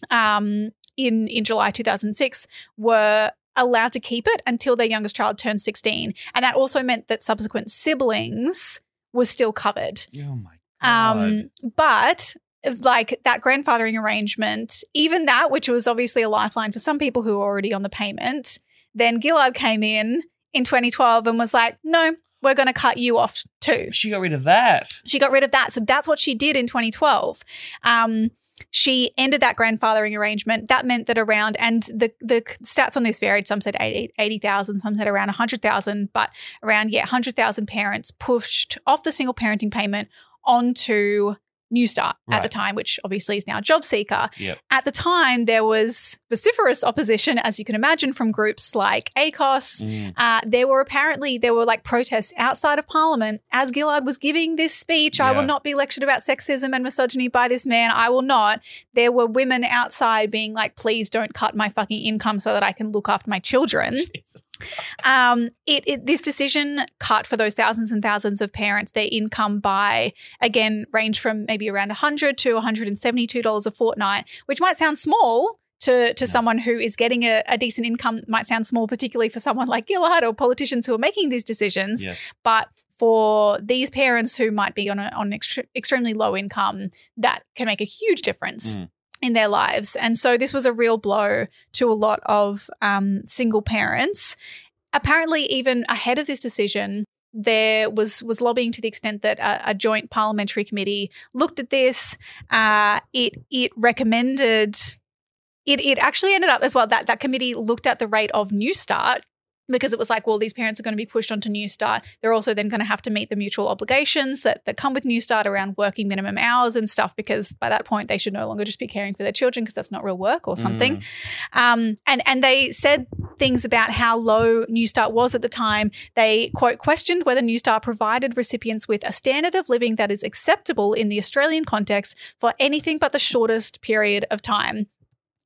um, in, in July 2006 were allowed to keep it until their youngest child turned 16. And that also meant that subsequent siblings were still covered. Oh my Um, but like that grandfathering arrangement, even that, which was obviously a lifeline for some people who were already on the payment, then Gillard came in in 2012 and was like, no, we're going to cut you off too. She got rid of that. She got rid of that. So that's what she did in 2012. Um, she ended that grandfathering arrangement. That meant that around, and the, the stats on this varied. Some said 80,000, some said around 100,000, but around, yeah, 100,000 parents pushed off the single parenting payment onto New Start at the time, which obviously is now Job Seeker. Yep. At the time, there was vociferous opposition, as you can imagine, from groups like ACOSS. Mm. Uh, there were apparently there were like protests outside of Parliament as Gillard was giving this speech. I will not be lectured about sexism and misogyny by this man. I will not. There were women outside being like, "Please don't cut my fucking income so that I can look after my children." Um, it, it this decision cut for those thousands and thousands of parents their income by again range from maybe around 100 to 172 dollars a fortnight, which might sound small to to someone who is getting a, a decent income. Might sound small, particularly for someone like Gillard or politicians who are making these decisions. Yes. But for these parents who might be on, a, on an extre- extremely low income, that can make a huge difference Mm. In their lives. And so this was a real blow to a lot of um, single parents. Apparently, even ahead of this decision, there was was lobbying to the extent that a, a joint parliamentary committee looked at this. Uh, it it recommended. It, it actually ended up as well that that committee looked at the rate of New Start because it was like, well, these parents are going to be pushed onto New Start. They're also then going to have to meet the mutual obligations that, that come with New Start around working minimum hours and stuff, because by that point they should no longer just be caring for their children because that's not real work or something. Mm. Um, and and they said things about how low New Start was at the time. They quote questioned whether New Start provided recipients with a standard of living that is acceptable in the Australian context for anything but the shortest period of time,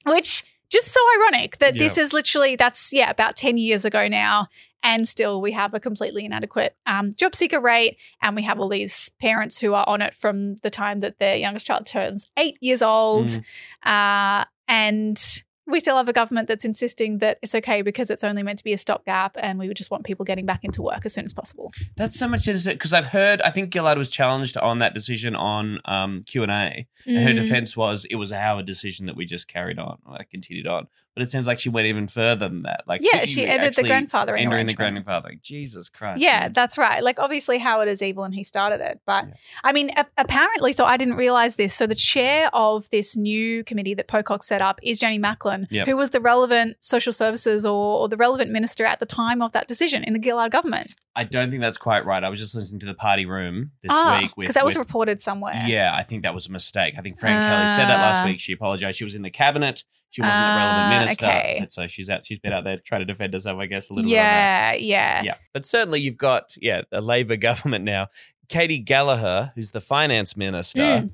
which just so ironic that this is literally that's yeah about 10 years ago now and still we have a completely inadequate um, job seeker rate and we have all these parents who are on it from the time that their youngest child turns eight years old Mm. uh, and we still have a government that's insisting that it's okay because it's only meant to be a stopgap and we would just want people getting back into work as soon as possible That's so much because I've heard. I think Gillard was challenged on that decision on um, Q and A. And her Mm. defense was it was our decision that we just carried on, like continued on. But it seems like she went even further than that. Like Yeah, she ended the actually grandfathering entering the grandfathering. Jesus Christ. Yeah, that's right. Like, obviously, Howard is evil and he started it. But I mean, a- apparently, so I didn't realize this. So, the chair of this new committee that Pocock set up is Jenny Macklin, Yep. who was the relevant social services or, or the relevant minister at the time of that decision in the Gillard government. I don't think that's quite right. I was just listening to the party room this ah, week because that was with- reported somewhere. Yeah, I think that was a mistake. I think Fran Kelly said that last Ah. week. She apologized. She was in the cabinet. She wasn't the Ah, relevant minister. okay. And so she's out. She's been out there trying to defend herself, I guess, a little bit. Yeah, yeah. Yeah, but certainly you've got yeah a Labor government now. Katy Gallagher, who's the finance minister, Mm.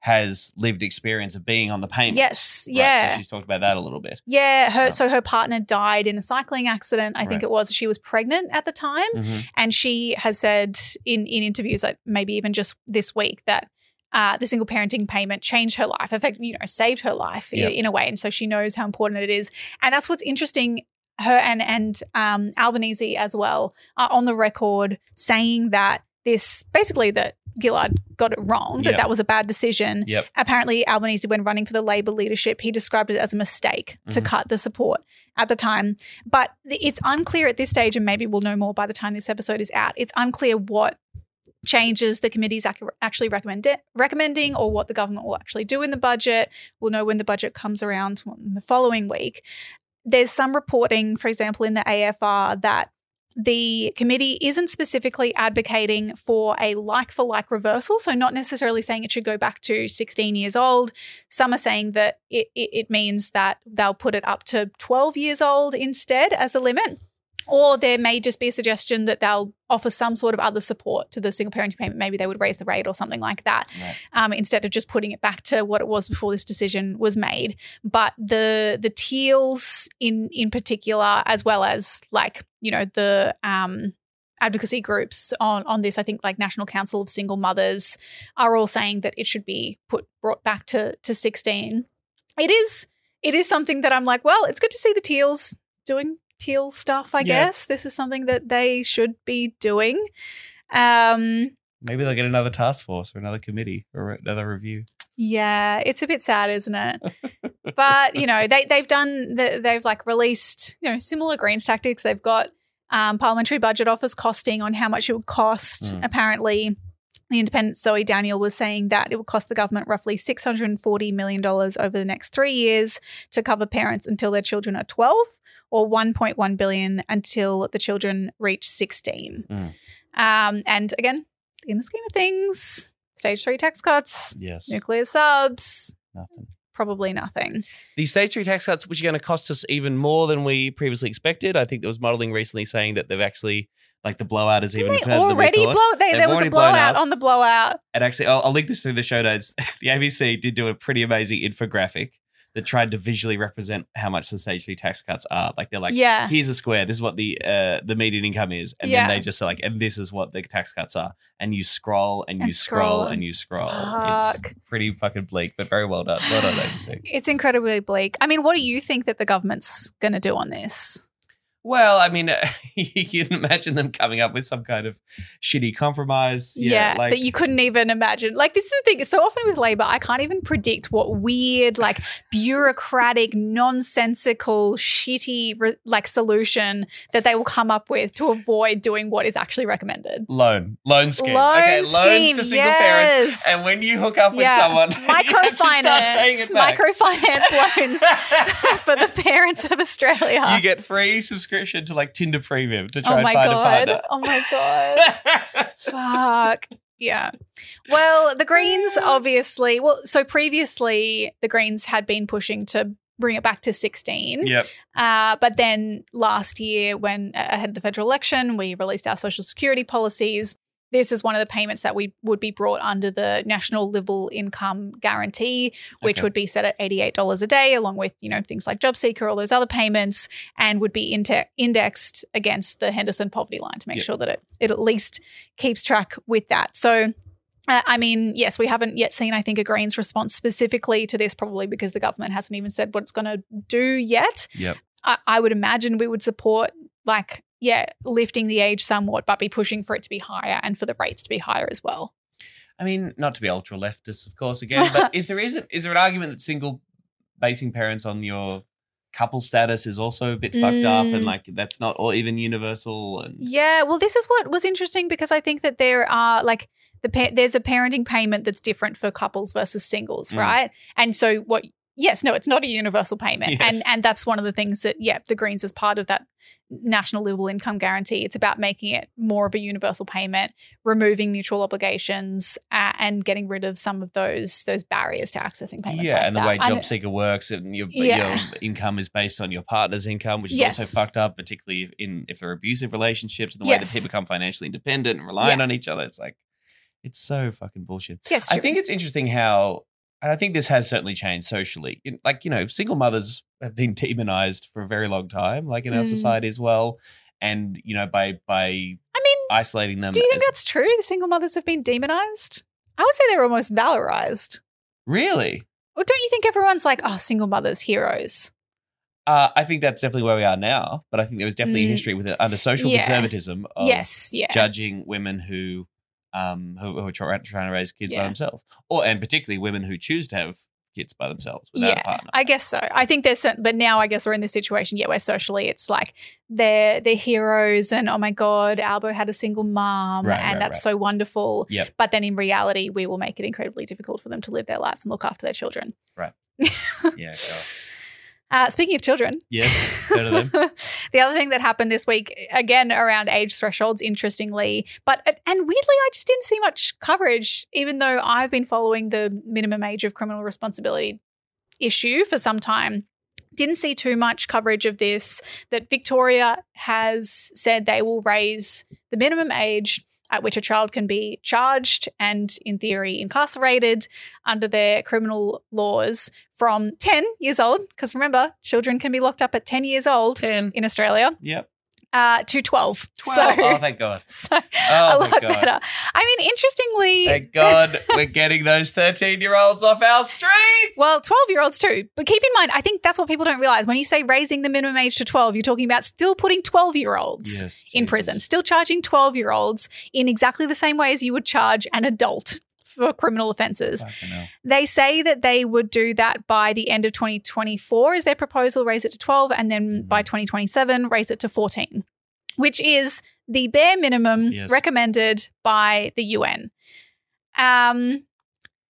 Has lived experience of being on the payment. Yes, Right, yeah. so she's talked about that a little bit. Yeah, her so her partner died in a cycling accident. I think it was. She was pregnant at the time, Mhm. and she has said in in interviews, like maybe even just this week, that uh, the single parenting payment changed her life. In fact, you know, saved her life Yep. in a way, and so she knows how important it is. And that's what's interesting. Her and and um, Albanese as well are on the record saying that this basically that Gillard got it wrong, that Yep. that was a bad decision. Yep. Apparently, Albanese, when running for the Labor leadership, he described it as a mistake to Mhm. cut the support at the time. But it's unclear at this stage, and maybe we'll know more by the time this episode is out. It's unclear what changes the committee's ac- actually recommend recommending or what the government will actually do in the budget. We'll know when the budget comes around in the following week. There's some reporting, for example, in the AFR that the committee isn't specifically advocating for a like for like reversal. So, not necessarily saying it should go back to 16 years old. Some are saying that it, it, it means that they'll put it up to 12 years old instead as a limit. Or there may just be a suggestion that they'll offer some sort of other support to the single parenting payment. Maybe they would raise the rate or something like that um, instead of just putting it back to what it was before this decision was made. But the the teals in in particular, as well as like you know the um, advocacy groups on on this, I think like National Council of Single Mothers are all saying that it should be put brought back to to sixteen. It is it is something that I'm like, well, it's good to see the teals doing teal stuff. I Yeah. guess this is something that they should be doing. Um, Maybe they'll get another task force or another committee or another review. Yeah, it's a bit sad, isn't it? but you know, they they've done the, they've like released you know similar greens tactics. They've got Um, Parliamentary Budget Office costing on how much it would cost. Hmm. Apparently, the Independent Zoe Daniel was saying that it will cost the government roughly $640 million over the next three years to cover parents until their children are 12 or 1.1 billion until the children reach 16. Mm. Um, and again, in the scheme of things, stage three tax cuts, Yes. nuclear subs, Nothing. probably nothing. The stage three tax cuts, which are going to cost us even more than we previously expected. I think there was modelling recently saying that they've actually, like the blowout is even They further than we already blow. They, there was a blowout on the blowout. And actually, I'll, I'll link this through the show notes. the ABC did do a pretty amazing infographic that tried to visually represent how much the stage three tax cuts are. Like they're like, Yeah. here's a square. This is what the uh, the median income is, and Yeah. then they just are like, and this is what the tax cuts are. And you scroll and you And scroll, scroll. and you scroll. It's pretty fucking bleak, but very well done. Well done, ABC. It's incredibly bleak. I mean, what do you think that the government's going to do on this? Well, I mean, you can imagine them coming up with some kind of shitty compromise. Yeah, like that you couldn't even imagine. Like this is the thing. So often with Labor, I can't even predict what weird, like bureaucratic, nonsensical, shitty, like solution that they will come up with to avoid doing what is actually recommended. loan, loan scheme. Loan okay, loans to single parents. And when you hook up with someone, you have to start paying microfinance, microfinance loans for the parents of Australia. You get free subscription to like Tinder Premium to try oh and find a god! partner. Oh my god! Fuck. Yeah. Well, the Greens obviously, well, so previously the Greens had been pushing to bring it back to 16. Yep. Uh, but then last year, when uh, ahead of the federal election, we released our social security policies. This is one of the payments that we would be brought under the National Livable Income Guarantee, which Okay. would be set at $88 a day, along with, you know, things like job seeker all those other payments, and would be inte- indexed against the Henderson poverty line to make Yep. sure that it, it at least keeps track with that. So uh, I mean, yes, we haven't yet seen, I think, a Greens response specifically to this, probably because the government hasn't even said what it's going to do yet. Yep. I, I would imagine we would support, like, yeah, lifting the age somewhat, but be pushing for it to be higher and for the rates to be higher as well. I mean, not to be ultra leftist, of course, again, but is there isn't is there an argument that single basing parents on your couple status is also a bit fucked up and Mm. like that's not all even universal and Yeah, well, this is what was interesting because I think that there are like the pa- there's a parenting payment that's different for couples versus singles, Mm. right? And so what? Yes, no, it's not a universal payment, Yes. and and that's one of the things that yeah, the Greens is part of that national livable income guarantee. It's about making it more of a universal payment, removing mutual obligations, uh, and getting rid of some of those those barriers to accessing payments. yeah, like and the that. way I job seeker works, and your Yeah. your income is based on your partner's income, which is Yes. also fucked up, particularly if in if they're abusive relationships and the way that Yes. people become financially independent and relying Yeah. on each other. It's like it's so fucking bullshit. Yeah, I think it's interesting how, and I think this has certainly changed socially. Like you know, single mothers have been demonized for a very long time, like in our Mm. society as well. And you know, by by I mean, isolating them, do you think as- that's true? The single mothers have been demonized. I would say they're almost valorized. really? Or don't you think everyone's like, oh, single mothers, heroes? Uh, I think that's definitely where we are now. But I think there was definitely a Mm. history with it under social Yeah. conservatism of yes, yeah. judging women who um who, who are try, trying to raise kids by themselves, or and particularly women who choose to have kids by themselves without a partner. I guess so. I think there's certain, but now I guess we're in this situation, yeah, where socially it's like they're they're heroes, and oh my god, Albo had a single mom, Right, and right, that's right. so wonderful. Yep. But then in reality, we will make it incredibly difficult for them to live their lives and look after their children. Right. yeah. Go. Uh, speaking of children, Yeah. The other thing that happened this week, again around age thresholds, interestingly, but and weirdly, I just didn't see much coverage, even though I've been following the minimum age of criminal responsibility issue for some time. Didn't see too much coverage of this. That Victoria has said they will raise the minimum age at which a child can be charged and, in theory, incarcerated under their criminal laws from 10 years old. Because remember, children can be locked up at 10 years old 10. in Australia Yep. Uh, to 12. 12. So, oh, thank God. so Oh, a lot God. better. I mean, interestingly, Thank God we're getting those 13 year olds off our streets. well, 12 year olds too. But keep in mind, I think that's what people don't realize. When you say raising the minimum age to 12, you're talking about still putting 12 year olds Yes, in prison, still charging 12 year olds in exactly the same way as you would charge an adult for criminal offences. They say that they would do that by the end of 2024 is their proposal, raise it to 12, and then Mm-hmm. by 2027, raise it to 14. which is the bare minimum Yes. recommended by the UN. Um,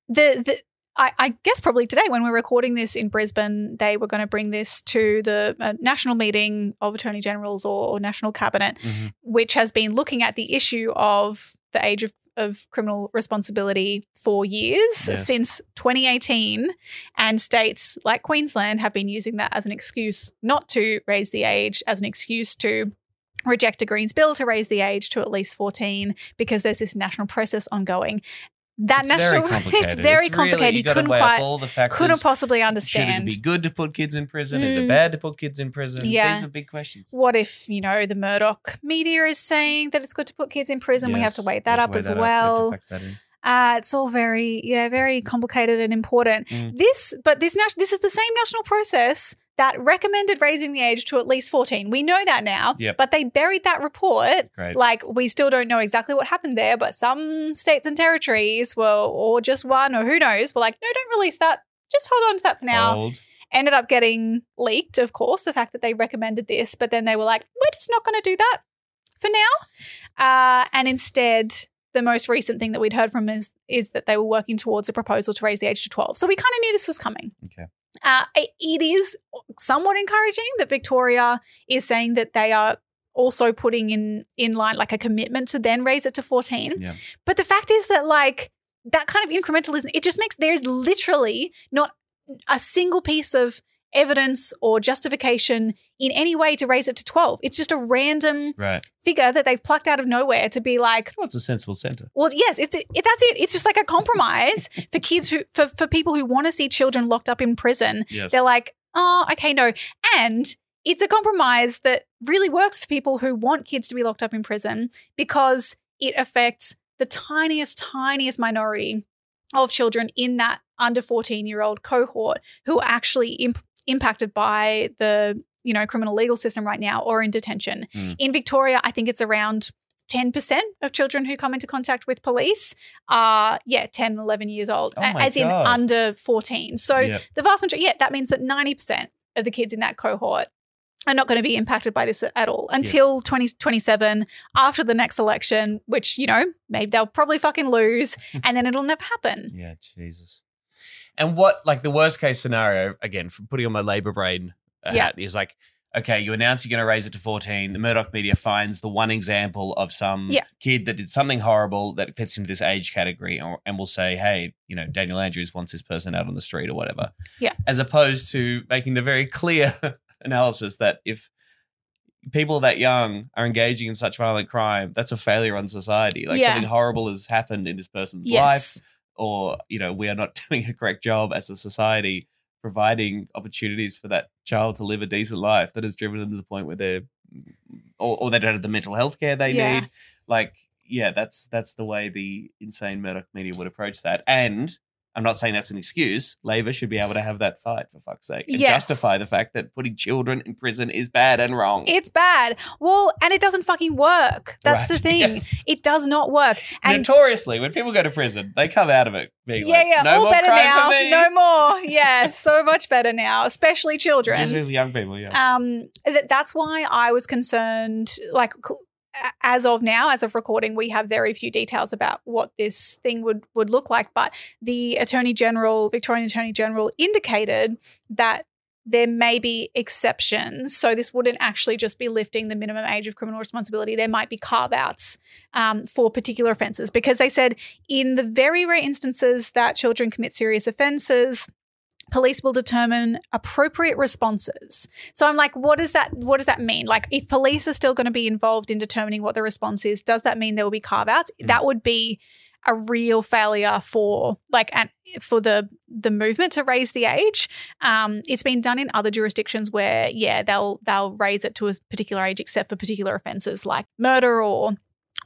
the the I, I guess probably today when we're recording this in Brisbane, they were going to bring this to the uh, national meeting of attorney generals or, or national cabinet, Mhm. which has been looking at the issue of the age of, of criminal responsibility for years Yes. since 2018. And states like Queensland have been using that as an excuse not to raise the age, as an excuse to reject a Greens bill to raise the age to at least 14 because there's this national process ongoing. That It's national very complicated. it's very It's really- complicated. you you couldn't quite all the factors. couldn't possibly understand. Should it be good to put kids in prison? Is it Mm. bad to put kids in prison? Yeah. These are big questions. What if, you know, the Murdoch media is saying that it's good to put kids in prison? we have to Yes, weigh we that have up to as weigh that up. We well. factor that in. Uh, it's all very, yeah, very complicated and important. Mm. This, but this, nas- this is the same national process that recommended raising the age to at least 14. We know that now, Yep. but they buried that report. Great. Like, we still don't know exactly what happened there, but some states and territories were, or just one, or who knows, were like, no, don't release that. Just hold on to that for now. Ended up getting leaked, of course, the fact that they recommended this, but then they were like, we're just not going to do that for now. Uh, and instead, the most recent thing that we'd heard from is is that they were working towards a proposal to raise the age to 12. So we kind of knew this was coming. Okay. Uh, it- is somewhat encouraging that Victoria is saying that they are also putting in in line like a commitment to then raise it to 14. Yeah. But the fact is that like that kind of incrementalism, it just makes there's literally not a single piece of evidence or justification in any way to raise it to 12. It's just a random Right. figure that they've plucked out of nowhere to be like, What's a sensible centre? well, yes, it's it, that's it. It's just like a compromise for kids who for for people who want to see children locked up in prison. Yes. They're like, oh, okay, no, and it's a compromise that really works for people who want kids to be locked up in prison because it affects the tiniest, tiniest minority of children in that under 14 year old cohort who are actually imp- impacted by the you know criminal legal system right now or in detention Mm. in victoria i think it's around 10% of children who come into contact with police are yeah 10 11 years old Oh as in under 14 so Yep. the vast majority yeah that means that 90% of the kids in that cohort are not going to be impacted by this at all until 2027 after the next election which you know maybe they'll probably fucking lose and then it'll never happen Yeah, Jesus. And what, like, the worst case scenario, again, from putting on my Labor brain uh, Yeah. hat, is like, okay, you announce you're going to raise it to 14. The Murdoch media finds the one example of some Yeah. kid that did something horrible that fits into this age category and, and will say, hey, you know, Daniel Andrews wants this person out on the street or whatever. Yeah. As opposed to making the very clear analysis that if people that young are engaging in such violent crime, that's a failure on society. Like Yeah. something horrible has happened in this person's life yes or you know we are not doing a correct job as a society providing opportunities for that child to live a decent life that has driven them to the point where they're mm, or, or they don't have the mental health care they Yeah. need like yeah that's that's the way the insane murdoch media would approach that and i'm not saying that's an excuse. Labor should be able to have that fight for fuck's sake and Yes. justify the fact that putting children in prison is bad and wrong. It's bad. Well and it doesn't fucking work. That's the thing. yes. it does not work. And notoriously when people go to prison they come out of it being yeah like yeah no all more better crime now. for me. No more. Yeah so much better now especially children. Just as young people yeah. Um th- that's why i was concerned like cl- as of now as of recording we have very few details about what this thing would would look like but the attorney general victorian attorney general indicated that there may be exceptions. So, this wouldn't actually just be lifting the minimum age of criminal responsibility. There might be carve outs um, for particular offences because they said in the very rare instances that children commit serious offences, police will determine appropriate responses. So I'm like, what does that what does that mean? Like if police are still going to be involved in determining what the response is, does that mean there will be carve outs? That would be a real failure for like and for the the movement to raise the age. Um, it's been done in other jurisdictions where yeah they'll they'll raise it to a particular age except for particular offences like murder or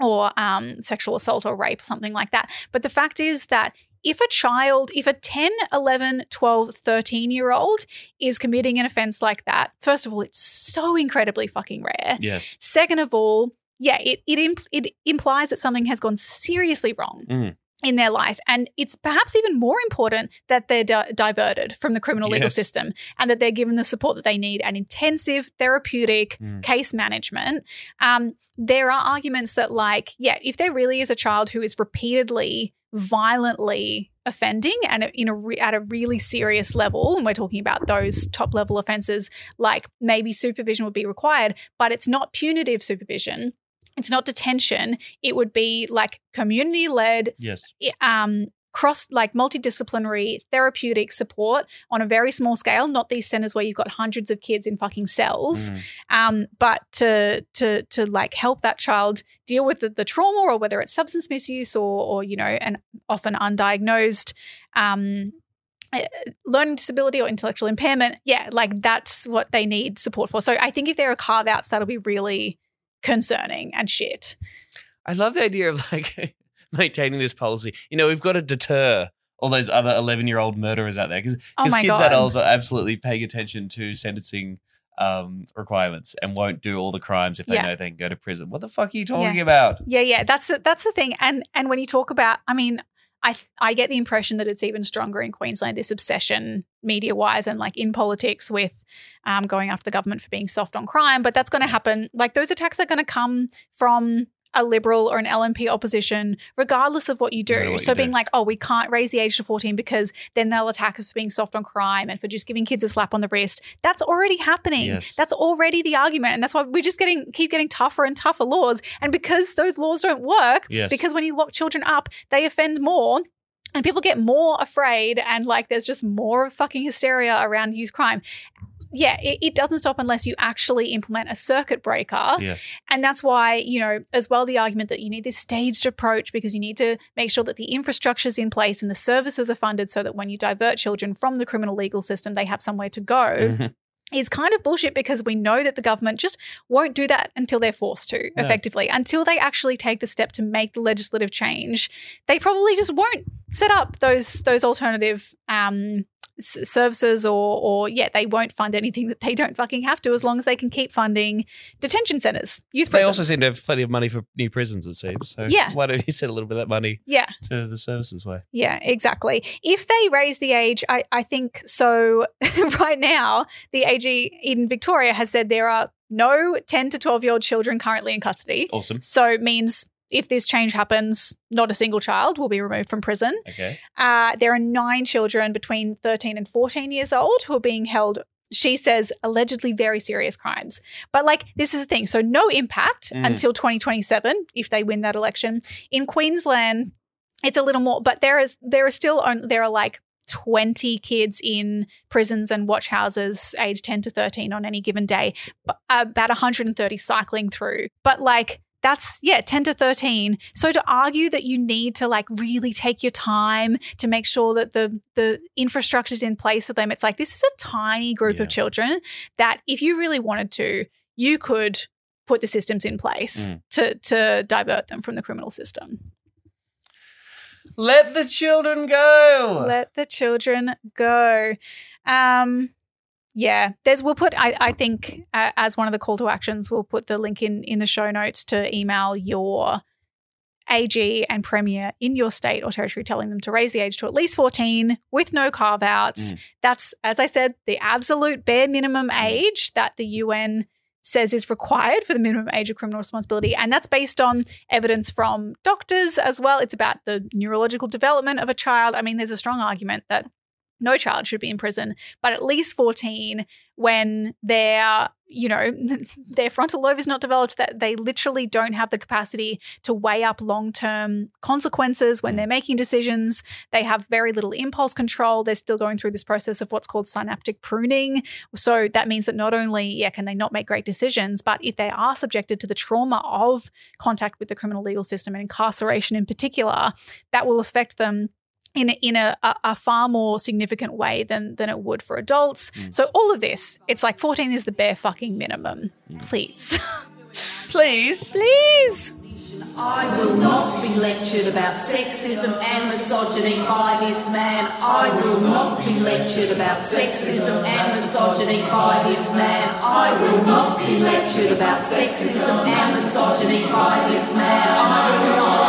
or um, sexual assault or rape or something like that. But the fact is that if a child, if a 10, 11, 12, 13 year old is committing an offense like that, first of all, it's so incredibly fucking rare. Yes. Second of all, yeah, it it, imp- it implies that something has gone seriously wrong. Mm. in their life. And it's perhaps even more important that they're di- diverted from the criminal legal Yes. system and that they're given the support that they need and intensive therapeutic Mm. case management. Um, there are arguments that, like, yeah, if there really is a child who is repeatedly violently offending and in a re- at a really serious level and we're talking about those top level offenses like maybe supervision would be required but it's not punitive supervision it's not detention it would be like community led Yes. um cross like multidisciplinary therapeutic support on a very small scale not these centers where you've got hundreds of kids in fucking cells Mm. um, but to to to like help that child deal with the, the trauma or whether it's substance misuse or or you know an often undiagnosed um, uh, learning disability or intellectual impairment yeah like that's what they need support for so i think if there are carve outs that'll be really concerning and shit I love the idea of like maintaining this policy. You know, we've got to deter all those other 11 year old murderers out there because Oh kids God. adults are absolutely paying attention to sentencing um, requirements and won't do all the crimes if they Yeah. know they can go to prison. What the fuck are you talking Yeah. about? Yeah, yeah, that's the, that's the thing. And and when you talk about, I mean, I I get the impression that it's even stronger in Queensland. This obsession, media wise, and like in politics, with um, going after the government for being soft on crime. But that's going to happen. Like those attacks are going to come from a liberal or an LNP opposition, regardless of what you do. what So you being do. like, oh, we can't raise the age to 14 because then they'll attack us for being soft on crime and for just giving kids a slap on the wrist. That's already happening. Yes. That's already the argument. And that's why we're just getting keep getting tougher and tougher laws. And because those laws don't work, Yes. because when you lock children up, they offend more. And people get more afraid, and like there's just more of fucking hysteria around youth crime. Yeah, it, it doesn't stop unless you actually implement a circuit breaker. And that's why, you know, as well, the argument that you need this staged approach because you need to make sure that the infrastructure is in place and the services are funded so that when you divert children from the criminal legal system, they have somewhere to go Mm-hmm. is kind of bullshit because we know that the government just won't do that until they're forced to, No. effectively. Until they actually take the step to make the legislative change, they probably just won't set up those those alternative um, s- services or or yeah, they won't fund anything that they don't fucking have to as long as they can keep funding detention centers, youth They prisons. also seem to have plenty of money for new prisons, it seems. So Yeah. why don't you send a little bit of that money Yeah. to the services way? Yeah, exactly. If they raise the age, I, I think so. right now, the AG in Victoria has said there are no 10 to 12 year old children currently in custody. Awesome. So it means if this change happens, not a single child will be removed from prison. Okay. Uh, there are nine children between 13 and 14 years old who are being held. She says allegedly very serious crimes. But like, this is the thing. So, no impact Mm. until 2027 if they win that election. In Queensland, it's a little more, but there is, there are still, on, there are like 20 kids in prisons and watch houses aged 10 to 13 on any given day, but about 130 cycling through. But like, that's yeah 10 to 13 so to argue that you need to like really take your time to make sure that the the infrastructure is in place for them it's like this is a tiny group of children that if you really wanted to you could put the systems in place Mm. to to divert them from the criminal system Let the children go. let the children go um yeah there's we'll put i, I think uh, as one of the call to actions we'll put the link in in the show notes to email your AG and Premier in your state or territory telling them to raise the age to at least 14 with no carve outs. Mm. That's, as I said, the absolute bare minimum age that the UN says is required for the minimum age of criminal responsibility. And that's based on evidence from doctors as well. It's about the neurological development of a child. I mean, there's a strong argument that no child should be in prison, but at least 14 when their, you know, their frontal lobe is not developed, that they literally don't have the capacity to weigh up long-term consequences when mm. they're making decisions. They have very little impulse control. They're still going through this process of what's called synaptic pruning. So that means that not only, yeah, can they not make great decisions, but if they are subjected to the trauma of contact with the criminal legal system and incarceration in particular, that will affect them in a, in a, a, a far more significant way than than it would for adults. Mm. So all of this, it's like 14 is the bare fucking minimum. Mm. Please. Please. Please. I will not be lectured about sexism and misogyny by this man. I will not be lectured about sexism and misogyny by this man. I will not be lectured about sexism and misogyny by this man. I will not.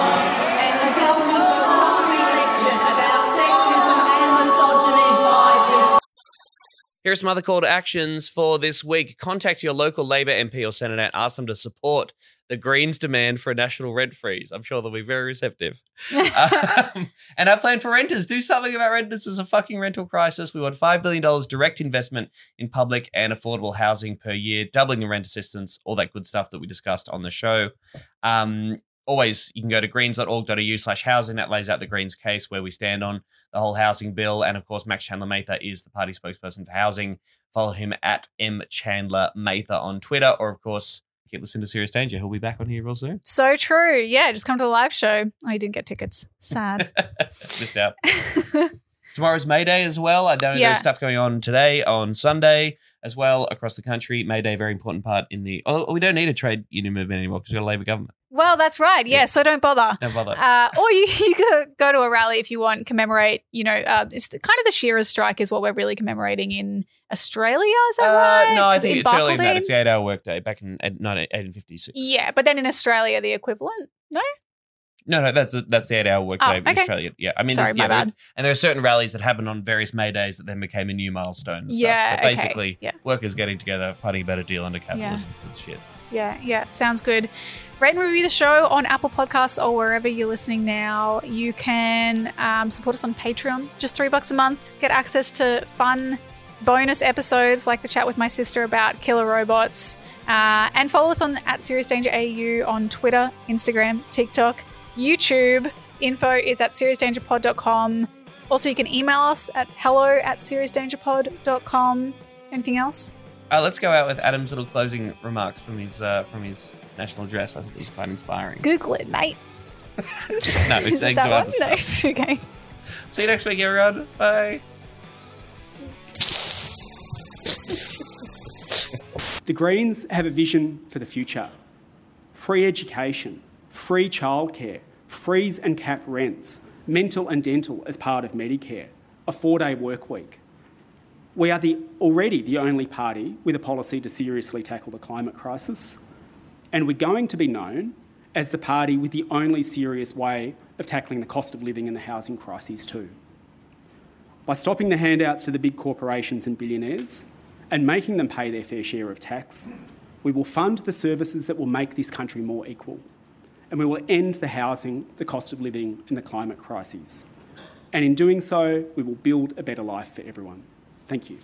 Here are some other call to actions for this week. Contact your local Labor MP or Senator and ask them to support the Greens' demand for a national rent freeze. I'm sure they'll be very receptive. um, and our plan for renters do something about renters. There's a fucking rental crisis. We want $5 billion direct investment in public and affordable housing per year, doubling the rent assistance, all that good stuff that we discussed on the show. Um, always you can go to greens.org.au slash housing that lays out the greens case where we stand on the whole housing bill and of course max chandler mather is the party spokesperson for housing follow him at m chandler mather on twitter or of course keep listening to serious danger he'll be back on here real soon So true. Yeah, just come to the live show. Oh, you didn't get tickets. Sad. missed out tomorrow's may day as well i don't know Yeah. there's stuff going on today on sunday as well across the country may day very important part in the oh we don't need a trade union movement anymore because we've got a labor government well, that's right. Yeah, so don't bother. Don't bother. Uh, or you, you could go to a rally if you want, commemorate, you know, uh, it's the, kind of the Shearers strike is what we're really commemorating in Australia. Is that right? Uh, no, I think it's earlier than that. It's the eight-hour workday back in 1856. Yeah, but then in Australia, the equivalent? No? No, no, that's that's the eight-hour workday Oh, in. Australia. Yeah, I mean, Sorry, yeah, bad. and there are certain rallies that happen on various May days that then became a new milestone. Yeah, okay, basically, yeah. workers getting together, fighting a better deal under capitalism. It's shit. Yeah, yeah, sounds good. Rate and review the show on Apple Podcasts or wherever you're listening now. You can um, support us on Patreon, just three bucks a month. Get access to fun bonus episodes like the chat with my sister about killer robots. Uh, and follow us on at Serious Danger AU on Twitter, Instagram, TikTok, YouTube. Info is at seriousdangerpod.com. Also, you can email us at hello at seriousdangerpod.com. Anything else? Uh, let's go out with Adam's little closing remarks from his uh, from his national address. I think it was quite inspiring. Google it, mate. No, Is it thanks that about one? the stuff. Okay. See you next week, everyone. Bye. The Greens have a vision for the future free education, free childcare, freeze and cap rents, mental and dental as part of Medicare, a four day work week. We are the, already the only party with a policy to seriously tackle the climate crisis, and we're going to be known as the party with the only serious way of tackling the cost of living and the housing crises, too. By stopping the handouts to the big corporations and billionaires and making them pay their fair share of tax, we will fund the services that will make this country more equal. And we will end the housing, the cost of living, and the climate crises. And in doing so, we will build a better life for everyone. Thank you.